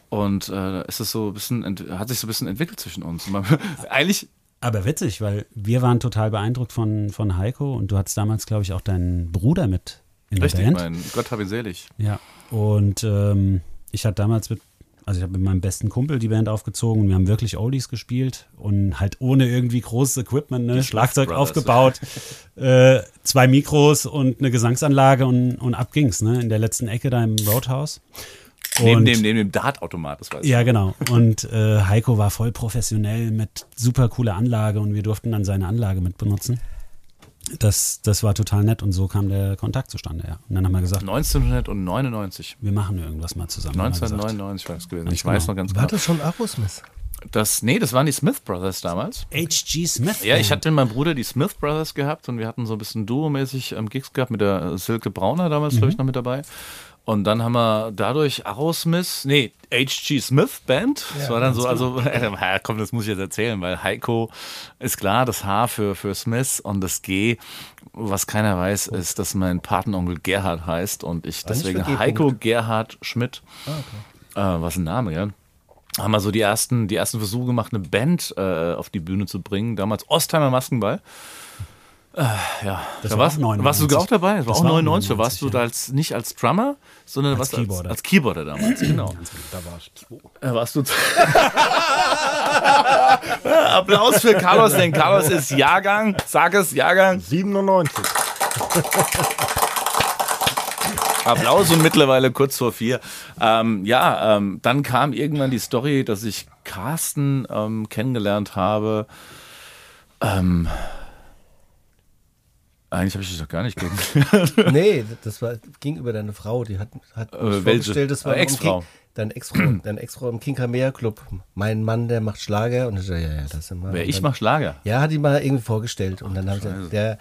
Speaker 3: Und äh, ist es so ein bisschen, hat sich so ein bisschen entwickelt zwischen uns. (laughs) Eigentlich,
Speaker 5: Aber witzig, weil wir waren total beeindruckt von, von Heiko. Und du hattest damals, glaube ich, auch deinen Bruder mit in der
Speaker 3: richtig,
Speaker 5: Band.
Speaker 3: mein Gott hab ihn selig.
Speaker 5: Ja, und ähm, ich hatte damals mit, Also ich habe mit meinem besten Kumpel die Band aufgezogen und wir haben wirklich Oldies gespielt und halt ohne irgendwie großes Equipment, ne? Schlagzeug
Speaker 3: Brothers.
Speaker 5: aufgebaut, (laughs) äh, zwei Mikros und eine Gesangsanlage und, und ab ging's, ne? In der letzten Ecke da im Roadhouse.
Speaker 3: Neben
Speaker 5: Und-
Speaker 3: dem, neben dem Dartautomat, das weiß ich.
Speaker 5: ja, genau. Und äh, Heiko war voll professionell mit super cooler Anlage und wir durften dann seine Anlage mit benutzen. Das, das war total nett und so kam der Kontakt zustande, ja. Und dann haben wir gesagt,
Speaker 3: 1999.
Speaker 5: wir machen irgendwas mal zusammen. haben wir gesagt.
Speaker 3: 1999 war das gewesen.
Speaker 5: Ganz
Speaker 3: Ich weiß
Speaker 5: genau.
Speaker 3: noch ganz
Speaker 4: War
Speaker 3: genau.
Speaker 4: das schon Aerosmith?
Speaker 3: Das, nee, das waren die Smith Brothers damals.
Speaker 5: H.G. Smith.
Speaker 3: Ja, ich hatte mit meinem Bruder die Smith Brothers gehabt und wir hatten so ein bisschen Duo-mäßig ähm, Gigs gehabt mit der Silke Brauner damals, glaube ich, noch mit dabei. Und dann haben wir dadurch Aerosmith, nee, H.G. Smith Band. das war dann so, also, äh, (laughs) komm, das muss ich jetzt erzählen, weil Heiko ist klar, das H für, für Smith und das G, was keiner weiß, ist, dass mein Patenonkel Gerhard heißt und ich
Speaker 4: Ah,
Speaker 3: deswegen. Heiko Gerhard Schmidt. Äh, was ein Name, ja haben wir so die ersten, die ersten Versuche gemacht, eine Band äh, auf die Bühne zu bringen. Damals Ostheimer Maskenball. Äh, ja,
Speaker 5: Das
Speaker 3: da
Speaker 5: war
Speaker 3: warst,
Speaker 5: auch 99.
Speaker 3: warst du auch dabei? Das war
Speaker 5: Das
Speaker 3: auch
Speaker 5: war auch
Speaker 3: 99. Da
Speaker 5: 99,
Speaker 3: warst du
Speaker 5: ja.
Speaker 3: da als, nicht als Drummer, sondern
Speaker 5: Als
Speaker 3: warst
Speaker 5: Keyboarder.
Speaker 3: Als, als Keyboarder damals, genau.
Speaker 6: Da war ich zwei.
Speaker 3: Äh, warst du. (laughs) Applaus für Carlos, denn Carlos ist Jahrgang. Sag es, Jahrgang.
Speaker 6: 97.
Speaker 3: Applaus und mittlerweile kurz vor vier. Ähm, ja, ähm, dann kam irgendwann die Story, dass ich Carsten ähm, kennengelernt habe. Ähm, eigentlich habe ich dich doch gar nicht kennengelernt. (laughs)
Speaker 4: Nee, (laughs) das war, ging über deine Frau. Die hat, hat mich
Speaker 3: Äh,
Speaker 4: vorgestellt, das war
Speaker 3: Äh, Ex-Frau.
Speaker 4: Deine Ex-Frau, (clears throat) Ex-Frau im King Kamea Club. Mein Mann, der macht Schlager. Und ich so, ja, ja, das sind wir.
Speaker 3: Wer ich
Speaker 4: dann-
Speaker 3: mach Schlager.
Speaker 4: Ja, hat die mal irgendwie vorgestellt. Und dann habe ich gesagt, der,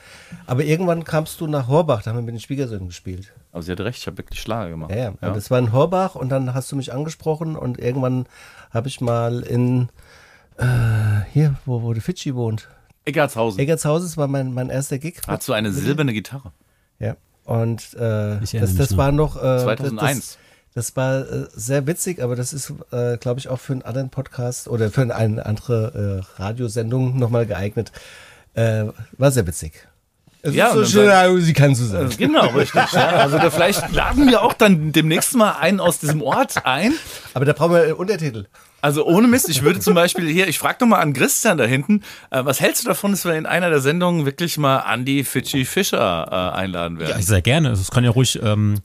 Speaker 4: aber irgendwann kamst du nach Horbach, da haben wir mit den Schwiegersöhnen gespielt.
Speaker 3: Aber sie hatte recht, ich habe wirklich Schlager gemacht.
Speaker 4: Ja, ja. Und das war in Horbach und dann hast du mich angesprochen und irgendwann habe ich mal in, äh, hier, wo, wo der Fidschi wohnt.
Speaker 3: Eggertshausen.
Speaker 4: Eggertshausen, war mein, mein erster Gig.
Speaker 3: Hast du eine silberne Gitarre?
Speaker 4: Ja. Und äh, das, das war noch. Äh,
Speaker 3: 2001.
Speaker 4: Das, das war äh, sehr witzig, aber das ist, äh, glaube ich, auch für einen anderen Podcast oder für eine andere äh, Radiosendung nochmal geeignet. Äh, war sehr witzig. Es
Speaker 3: Ja,
Speaker 4: ist
Speaker 3: und
Speaker 4: so
Speaker 3: dann
Speaker 4: schön, wie sie kann zu sein.
Speaker 3: Äh, Genau, richtig. Ja. Also da vielleicht laden wir auch dann demnächst mal einen aus diesem Ort ein.
Speaker 4: Aber da brauchen wir äh, Untertitel.
Speaker 3: Also ohne Mist, ich würde zum Beispiel hier, ich frage doch mal an Christian da hinten, äh, was hältst du davon, dass wir in einer der Sendungen wirklich mal Andy Fidschi Fischer äh, einladen werden?
Speaker 9: Ja, sehr gerne. Es kann ja ruhig ähm,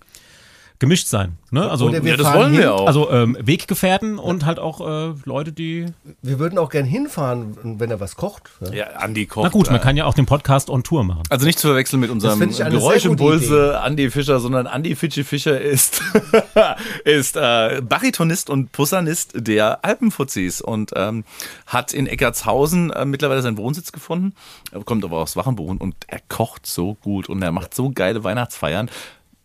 Speaker 9: gemischt sein. Ne? Also,
Speaker 4: Oder wir
Speaker 3: ja, das wollen
Speaker 4: hin.
Speaker 3: wir auch.
Speaker 9: also ähm, Weggefährten und halt auch äh, Leute, die.
Speaker 4: Wir würden auch gern hinfahren, wenn er was kocht. Ja.
Speaker 3: ja, Andy kocht.
Speaker 9: Na gut, man
Speaker 3: äh,
Speaker 9: kann ja auch den Podcast on Tour machen.
Speaker 3: also nicht zu verwechseln mit unserem Geräuschimpulse Andy Fischer, sondern Andy Fidschi Fischer ist, (laughs) ist äh, Baritonist und Posaunist der Alpenfuzis und ähm, hat in Eckartshausen äh, mittlerweile seinen Wohnsitz gefunden, Er kommt aber aus Wachenbogen und er kocht so gut und er macht so geile Weihnachtsfeiern.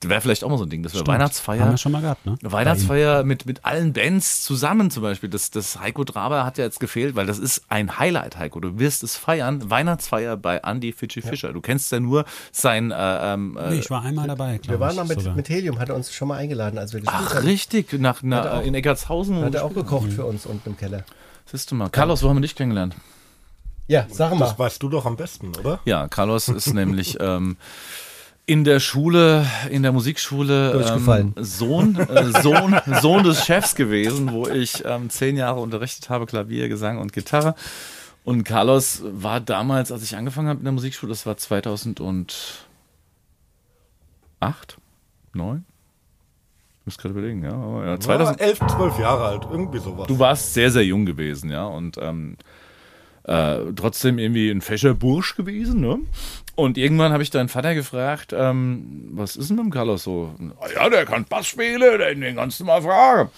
Speaker 3: Wäre vielleicht auch mal so ein Ding, dass wir Weihnachtsfeier
Speaker 5: Haben wir schon mal gehabt, ne?
Speaker 3: Weihnachtsfeier mit, mit allen Bands zusammen zum Beispiel. Das, das Heiko Draber hat ja jetzt gefehlt, weil das ist ein Highlight, Heiko. Du wirst es feiern. Weihnachtsfeier bei Andy Fidschi Fischer. Du kennst ja nur sein. Äh, ähm, äh,
Speaker 5: Nee, ich war einmal dabei,
Speaker 4: Wir waren mal mit,
Speaker 5: sogar.
Speaker 4: mit Helium, hat er uns schon mal eingeladen, als wir gespielt
Speaker 3: ach,
Speaker 4: haben.
Speaker 3: richtig, nach, nach,
Speaker 4: er auch-
Speaker 3: in Eckartshausen.
Speaker 4: Hat er auch gekocht für uns unten im Keller.
Speaker 3: Siehst du mal. Carlos, wo haben wir dich kennengelernt?
Speaker 4: Ja, sag mal.
Speaker 6: Das weißt du doch am besten, oder?
Speaker 3: Ja, Carlos ist (laughs) nämlich ähm, in der Schule, in der Musikschule ähm, Sohn, äh, (laughs) Sohn, Sohn des Chefs gewesen, wo ich ähm, zehn Jahre unterrichtet habe, Klavier, Gesang und Gitarre. Und Carlos war damals, als ich angefangen habe in der Musikschule, das war 2008, 9? Ich muss gerade überlegen, ja. aber ja 2000,
Speaker 6: War elf, zwölf Jahre alt, irgendwie sowas.
Speaker 3: Du warst sehr, sehr jung gewesen, ja. Und ähm, äh, trotzdem irgendwie ein fescher Bursch gewesen, ne? Und irgendwann habe ich deinen Vater gefragt, ähm, was ist denn mit dem Carlos so? "Ah Ja, der kann Bass spielen, den, den kannst du mal fragen.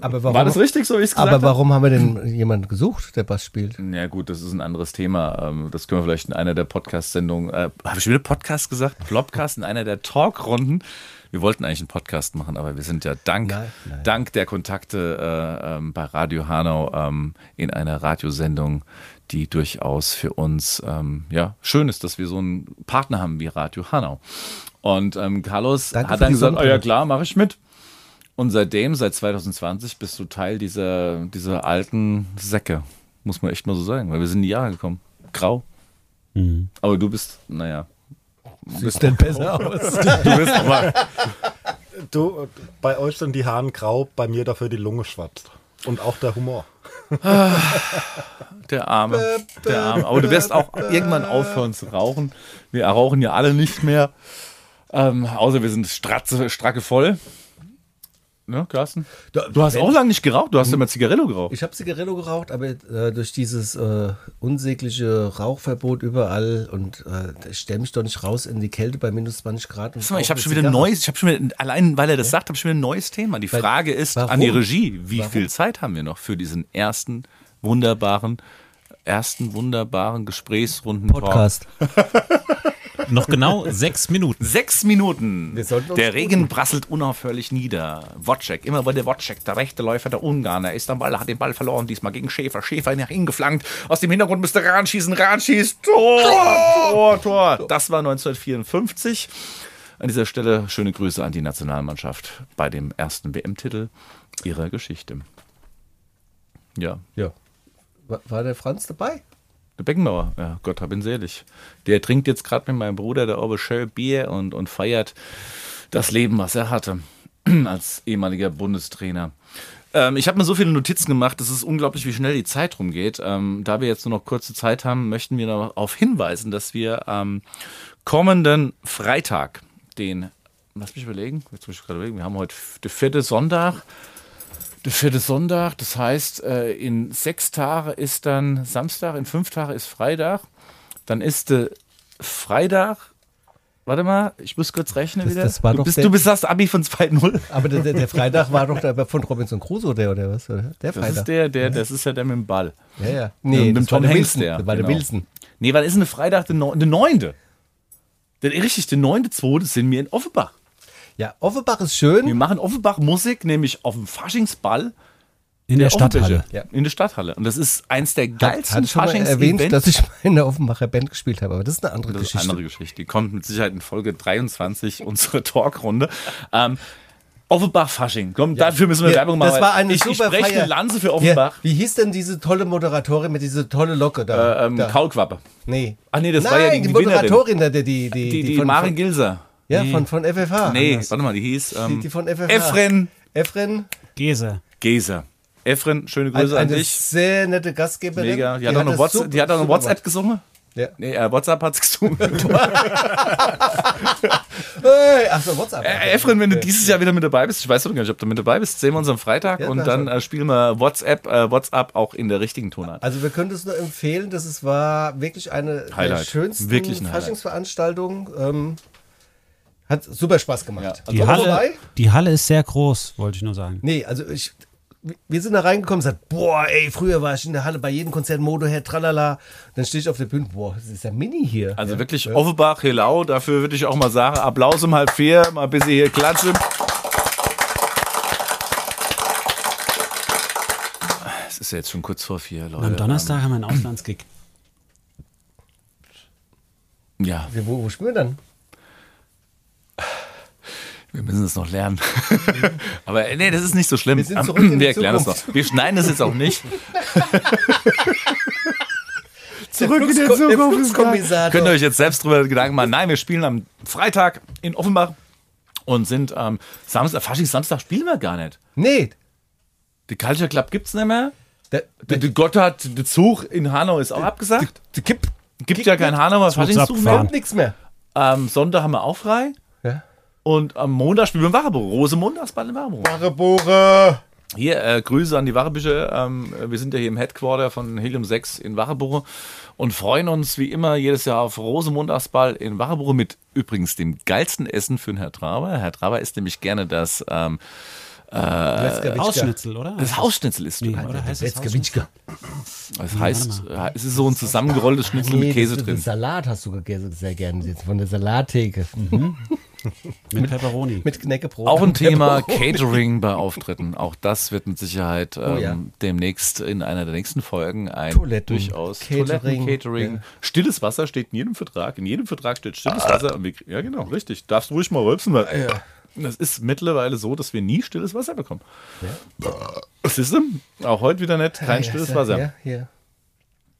Speaker 4: aber warum,
Speaker 3: War das richtig, so wie ich es gesagt
Speaker 4: aber
Speaker 3: habe?
Speaker 4: warum haben wir denn jemanden gesucht, der Bass spielt?
Speaker 3: Ja gut, das ist ein anderes Thema. Ähm, Das können wir vielleicht in einer der Podcast-Sendungen, äh, habe ich wieder Podcast gesagt? Flopcast, in einer der Talkrunden. Wir wollten eigentlich einen Podcast machen, aber wir sind ja dank,
Speaker 4: Nein, nein.
Speaker 3: dank der Kontakte äh, ähm, bei Radio Hanau ähm, in einer Radiosendung, die durchaus für uns ähm, ja schön ist, dass wir so einen Partner haben wie Radio Hanau. Und ähm, Carlos
Speaker 4: Danke
Speaker 3: hat dann gesagt, oh ja klar, mache ich mit. Und seitdem, seit 2020, bist du Teil dieser, dieser alten Säcke. Muss man echt mal so sagen, weil wir sind in die Jahre gekommen. Grau.
Speaker 5: Mhm.
Speaker 3: Aber du bist, naja.
Speaker 4: Siehst denn besser aus? (laughs)
Speaker 3: Du bist aber.
Speaker 6: Du, bei euch sind die Haaren grau, bei mir dafür die Lunge schwarz. Und auch der Humor.
Speaker 3: Der Arme, der Arme. Aber du wirst auch irgendwann aufhören zu rauchen. Wir rauchen ja alle nicht mehr. Ähm, außer wir sind stratze, stracke voll. Ne, Carsten? Du hast auch lange nicht geraucht. Du hast immer Zigarillo geraucht.
Speaker 4: Ich habe Zigarillo geraucht, aber äh, durch dieses äh, unsägliche Rauchverbot überall und äh, ich stelle mich doch nicht raus in die Kälte bei minus 20 Grad. Und
Speaker 3: mal, Ich habe schon wieder ein neues, ich habe schon wieder, allein weil er das sagt, habe ich schon wieder ein neues Thema. Die
Speaker 4: Weil-
Speaker 3: Frage ist
Speaker 4: warum?
Speaker 3: an die Regie, wie
Speaker 4: Warum?
Speaker 3: viel Zeit haben wir noch für diesen ersten wunderbaren, ersten wunderbaren Gesprächsrunden
Speaker 4: Podcast. (laughs)
Speaker 9: Noch genau sechs Minuten.
Speaker 3: Sechs Minuten. Der. Regen prasselt unaufhörlich nieder. Wojcek, immer war der Wojcek, der rechte Läufer der Ungarner, ist am Ball, hat den Ball verloren, diesmal gegen Schäfer. Schäfer nach innen geflankt. Aus dem Hintergrund müsste Rahn schießen, Rahn schießt. Tor, Tor, Tor. Das war 1954. An dieser Stelle schöne Grüße an die Nationalmannschaft bei dem ersten WM-Titel ihrer Geschichte. Ja,
Speaker 4: Ja. War der Franz dabei?
Speaker 3: Der Beckenbauer, ja, Gott hab ihn selig. Der trinkt jetzt gerade mit meinem Bruder der Orbe schön Bier und, und feiert das Leben, was er hatte (clears throat) als ehemaliger Bundestrainer. Ähm, ich habe mir so viele Notizen gemacht, es ist unglaublich, wie schnell die Zeit rumgeht. Ähm, da wir jetzt nur noch kurze Zeit haben, möchten wir darauf hinweisen, dass wir am kommenden Freitag, den, lass mich überlegen, jetzt muss ich gerade überlegen, wir haben heute den vierten Sonntag, der vierte Sonntag, das heißt, äh, in sechs Tagen ist dann Samstag, in fünf Tagen ist Freitag. Dann ist der Freitag, warte mal, ich muss kurz rechnen
Speaker 4: Das-
Speaker 3: wieder.
Speaker 4: das war
Speaker 3: du, bist,
Speaker 4: der-
Speaker 3: du bist das Abi von 2.0.
Speaker 4: Aber der, der, der Freitag war doch der von Robinson Crusoe, der oder was? Oder? Der
Speaker 3: Das
Speaker 4: Freitag.
Speaker 3: ist der, der, das ist ja der mit dem Ball.
Speaker 4: ja, ja.
Speaker 3: Nee, mit dem
Speaker 4: das
Speaker 3: Tom
Speaker 4: der
Speaker 3: Hanks, der.
Speaker 4: Das war
Speaker 3: genau.
Speaker 4: der Wilson.
Speaker 3: Nee, weil ist eine Freitag, der, Neu- der neunte. Der, richtig, der neunte, zweite sind wir in Offenbach.
Speaker 4: Ja, Offenbach ist schön.
Speaker 3: Wir machen Offenbach Musik, nämlich auf dem Faschingsball
Speaker 5: In der
Speaker 3: Offenbäche.
Speaker 5: Stadthalle.
Speaker 4: Ja.
Speaker 3: In der Stadthalle. Und das ist eins der geilsten
Speaker 4: schon mal erwähnt,
Speaker 3: Faschings-Events.
Speaker 4: dass ich mal in der Offenbacher Band gespielt habe, aber das ist eine andere
Speaker 3: Das ist
Speaker 4: Geschichte.
Speaker 3: eine andere Geschichte. Die kommt mit Sicherheit in Folge 23 (laughs) unsere Talkrunde. Ähm, Offenbach Fasching. Komm, dafür müssen wir
Speaker 4: Ja,
Speaker 3: Werbung machen.
Speaker 4: das war eine
Speaker 3: ich, ich
Speaker 4: super
Speaker 3: spreche
Speaker 4: Feier.
Speaker 3: eine Lanze für
Speaker 4: Ja,
Speaker 3: Offenbach.
Speaker 4: wie hieß denn diese tolle Moderatorin mit dieser tolle Locke da?
Speaker 3: Äh, ähm,
Speaker 4: da.
Speaker 3: Kaulquappe.
Speaker 4: Nee.
Speaker 3: Ach nee, das
Speaker 4: Nein,
Speaker 3: war ja die,
Speaker 4: die,
Speaker 3: die.
Speaker 4: Moderatorin, da, die, die, die,
Speaker 3: Die, die,
Speaker 4: von,
Speaker 3: Maren Gilser.
Speaker 4: Ja, von, von FFH.
Speaker 3: Nee,
Speaker 4: anders.
Speaker 3: warte mal, die hieß ähm,
Speaker 4: die, die von FFH.
Speaker 3: Efren
Speaker 4: Efren,
Speaker 5: Gese.
Speaker 3: Geser. Efren, schöne Grüße an
Speaker 4: eine
Speaker 3: dich.
Speaker 4: sehr nette Gastgeberin.
Speaker 3: Mega. Die hat, auch noch WhatsApp,
Speaker 4: super-
Speaker 3: die hat auch noch
Speaker 4: super
Speaker 3: WhatsApp gesungen.
Speaker 4: Ja.
Speaker 3: Nee, äh, WhatsApp hat's gesungen. (laughs)
Speaker 4: Hey, ach so, WhatsApp.
Speaker 3: Äh, Efren, wenn du dieses Jahr wieder mit dabei bist, ich weiß doch gar nicht, ob du mit dabei bist, sehen wir uns am Freitag
Speaker 4: Ja,
Speaker 3: und dann äh, spielen wir WhatsApp, äh, WhatsApp auch in der richtigen Tonart.
Speaker 4: Also wir können es nur empfehlen, das ist, war wirklich eine der
Speaker 3: Highlight.
Speaker 4: schönsten
Speaker 3: Wirklich ein.
Speaker 4: Faschingsveranstaltungen. Ähm, hat super Spaß gemacht.
Speaker 3: Ja,
Speaker 4: Also
Speaker 5: Die
Speaker 4: komm
Speaker 5: Halle, die Halle ist sehr groß, wollte ich nur sagen.
Speaker 4: Nee, also ich, wir sind da reingekommen und gesagt, boah, ey, früher war ich in der Halle bei jedem Konzert Motorhead, tralala. Dann stehe ich auf der Bühne, boah, das ist ja Mini hier.
Speaker 3: Also
Speaker 4: ja.
Speaker 3: wirklich
Speaker 4: ja.
Speaker 3: Offenbach, Helau, dafür würde ich auch mal sagen, Applaus um halb vier, mal ein bisschen hier klatschen. Es ist ja jetzt schon kurz vor vier, Leute.
Speaker 5: Und am Donnerstag haben wir einen Auslandsgig.
Speaker 3: Ähm, ja,
Speaker 4: Ja, Wo, wo spielen wir dann?
Speaker 3: Wir müssen es noch lernen. (laughs) Aber äh, nee, das ist nicht so schlimm.
Speaker 4: Wir sind zurück in (clears throat) die
Speaker 3: wir erklären es noch.
Speaker 4: Zukunft.
Speaker 3: Wir schneiden es jetzt auch nicht. (laughs)
Speaker 4: Zurück in der Zukunft. Der.
Speaker 3: Könnt ihr euch jetzt selbst drüber Gedanken machen. Nein, wir spielen am Freitag in Offenbach und sind am Samstag, Faschings Samstag spielen wir gar nicht.
Speaker 4: Nee,
Speaker 3: Die Culture Club gibt's nicht mehr.
Speaker 4: der,
Speaker 3: Der, der Gotthard, der Zug in Hanau ist auch abgesagt.
Speaker 4: der Kipp
Speaker 3: Gibt ja kein Hanauer Faschingszug mehr.
Speaker 4: kommt nichts mehr.
Speaker 3: Am Sonntag haben wir auch frei. Und am Montag spielen wir im Wacherbüro. Rosemontagsball im Wacherbüro.
Speaker 4: Marrebore.
Speaker 3: Hier, äh, Grüße an die Wachebüsche. Ähm, wir sind ja hier im Headquarter von Helium 6 in Wacherbüro und freuen uns wie immer jedes Jahr auf Rosemontagsball in Wacherbüro mit übrigens dem geilsten Essen für den Herr Traber. Herr Traber isst nämlich gerne das, ähm,
Speaker 5: Hausschnitzel, oder?
Speaker 3: das Hausschnitzel isst.
Speaker 5: Nee,
Speaker 3: du.
Speaker 5: oder heißt das?
Speaker 4: Letzkewitschke.
Speaker 3: Das heißt, äh, es ist so ein zusammengerolltes Schnitzel mit Käse drin.
Speaker 4: Salat hast du gegessen, sehr gerne jetzt von der Salattheke. (laughs)
Speaker 5: Mit Pepperoni.
Speaker 4: Mit Knäckebrot.
Speaker 3: Auch ein Thema
Speaker 4: Pepperoni.
Speaker 3: Catering bei Auftritten. Auch das wird mit Sicherheit ähm,
Speaker 4: ja.
Speaker 3: demnächst in einer der nächsten Folgen ein
Speaker 4: Toiletten,
Speaker 3: durchaus
Speaker 4: Catering,
Speaker 3: Toiletten, Catering.
Speaker 4: ja.
Speaker 3: Stilles Wasser steht in jedem Vertrag. In jedem Vertrag steht stilles Wasser. Und wir, ja, genau, richtig. Darfst ruhig mal rülpsen, weil das ist mittlerweile so, dass wir nie stilles Wasser bekommen. Ja. Siehst du? Auch heute wieder nicht, kein
Speaker 4: Ja,
Speaker 3: stilles
Speaker 4: ja,
Speaker 3: Wasser.
Speaker 4: Ja, ja.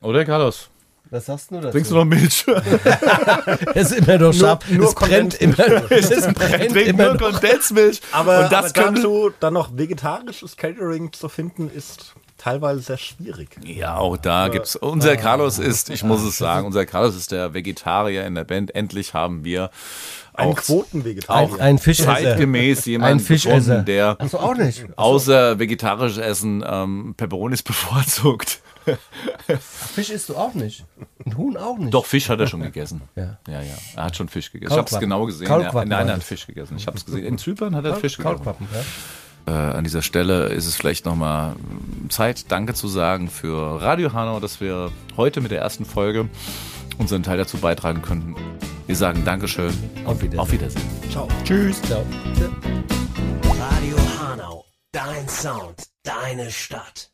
Speaker 3: Oder, Carlos?
Speaker 4: Was sagst du dazu?
Speaker 3: Trinkst du noch Milch? (laughs)
Speaker 4: Es ist immer noch scharf.
Speaker 6: nur
Speaker 4: es brennt immer. (laughs) Es brennt
Speaker 3: Trink
Speaker 4: immer
Speaker 3: nur
Speaker 4: noch.
Speaker 3: Kondensmilch.
Speaker 6: Aber,
Speaker 3: und das
Speaker 6: aber dazu dann noch vegetarisches Catering zu finden, ist teilweise sehr schwierig.
Speaker 3: Ja, auch da gibt's. Unser Carlos ist, ich muss es (laughs) sagen, unser Carlos ist der Vegetarier in der Band. Endlich haben wir
Speaker 6: Ein
Speaker 3: auch
Speaker 6: Quotenvegetarier.
Speaker 4: Ein, ein Fischesser.
Speaker 3: zeitgemäß
Speaker 4: Ein
Speaker 3: jemanden
Speaker 4: Fischesser.
Speaker 3: gefunden, der
Speaker 4: Achso, auch nicht.
Speaker 3: außer vegetarisch Essen ähm, Peperonis bevorzugt. (laughs)
Speaker 4: Fisch isst du auch nicht. Ein Huhn auch nicht.
Speaker 3: Doch, Fisch hat er schon gegessen. (laughs)
Speaker 4: Ja.
Speaker 3: ja, ja. Er hat schon Fisch gegessen. Ich habe es genau gesehen.
Speaker 4: Kaulquappen
Speaker 3: Ja, nein, er hat. Fisch gegessen. Ich habe es gesehen. In Zypern hat er Fisch gegessen. Äh, an dieser Stelle ist es vielleicht nochmal Zeit, Danke zu sagen für Radio Hanau, dass wir heute mit der ersten Folge unseren Teil dazu beitragen könnten. Wir sagen Dankeschön.
Speaker 4: Auf Wiedersehen.
Speaker 3: Auf Wiedersehen.
Speaker 6: Ciao.
Speaker 3: Tschüss.
Speaker 4: Ciao.
Speaker 2: Radio Hanau, dein Sound, deine Stadt.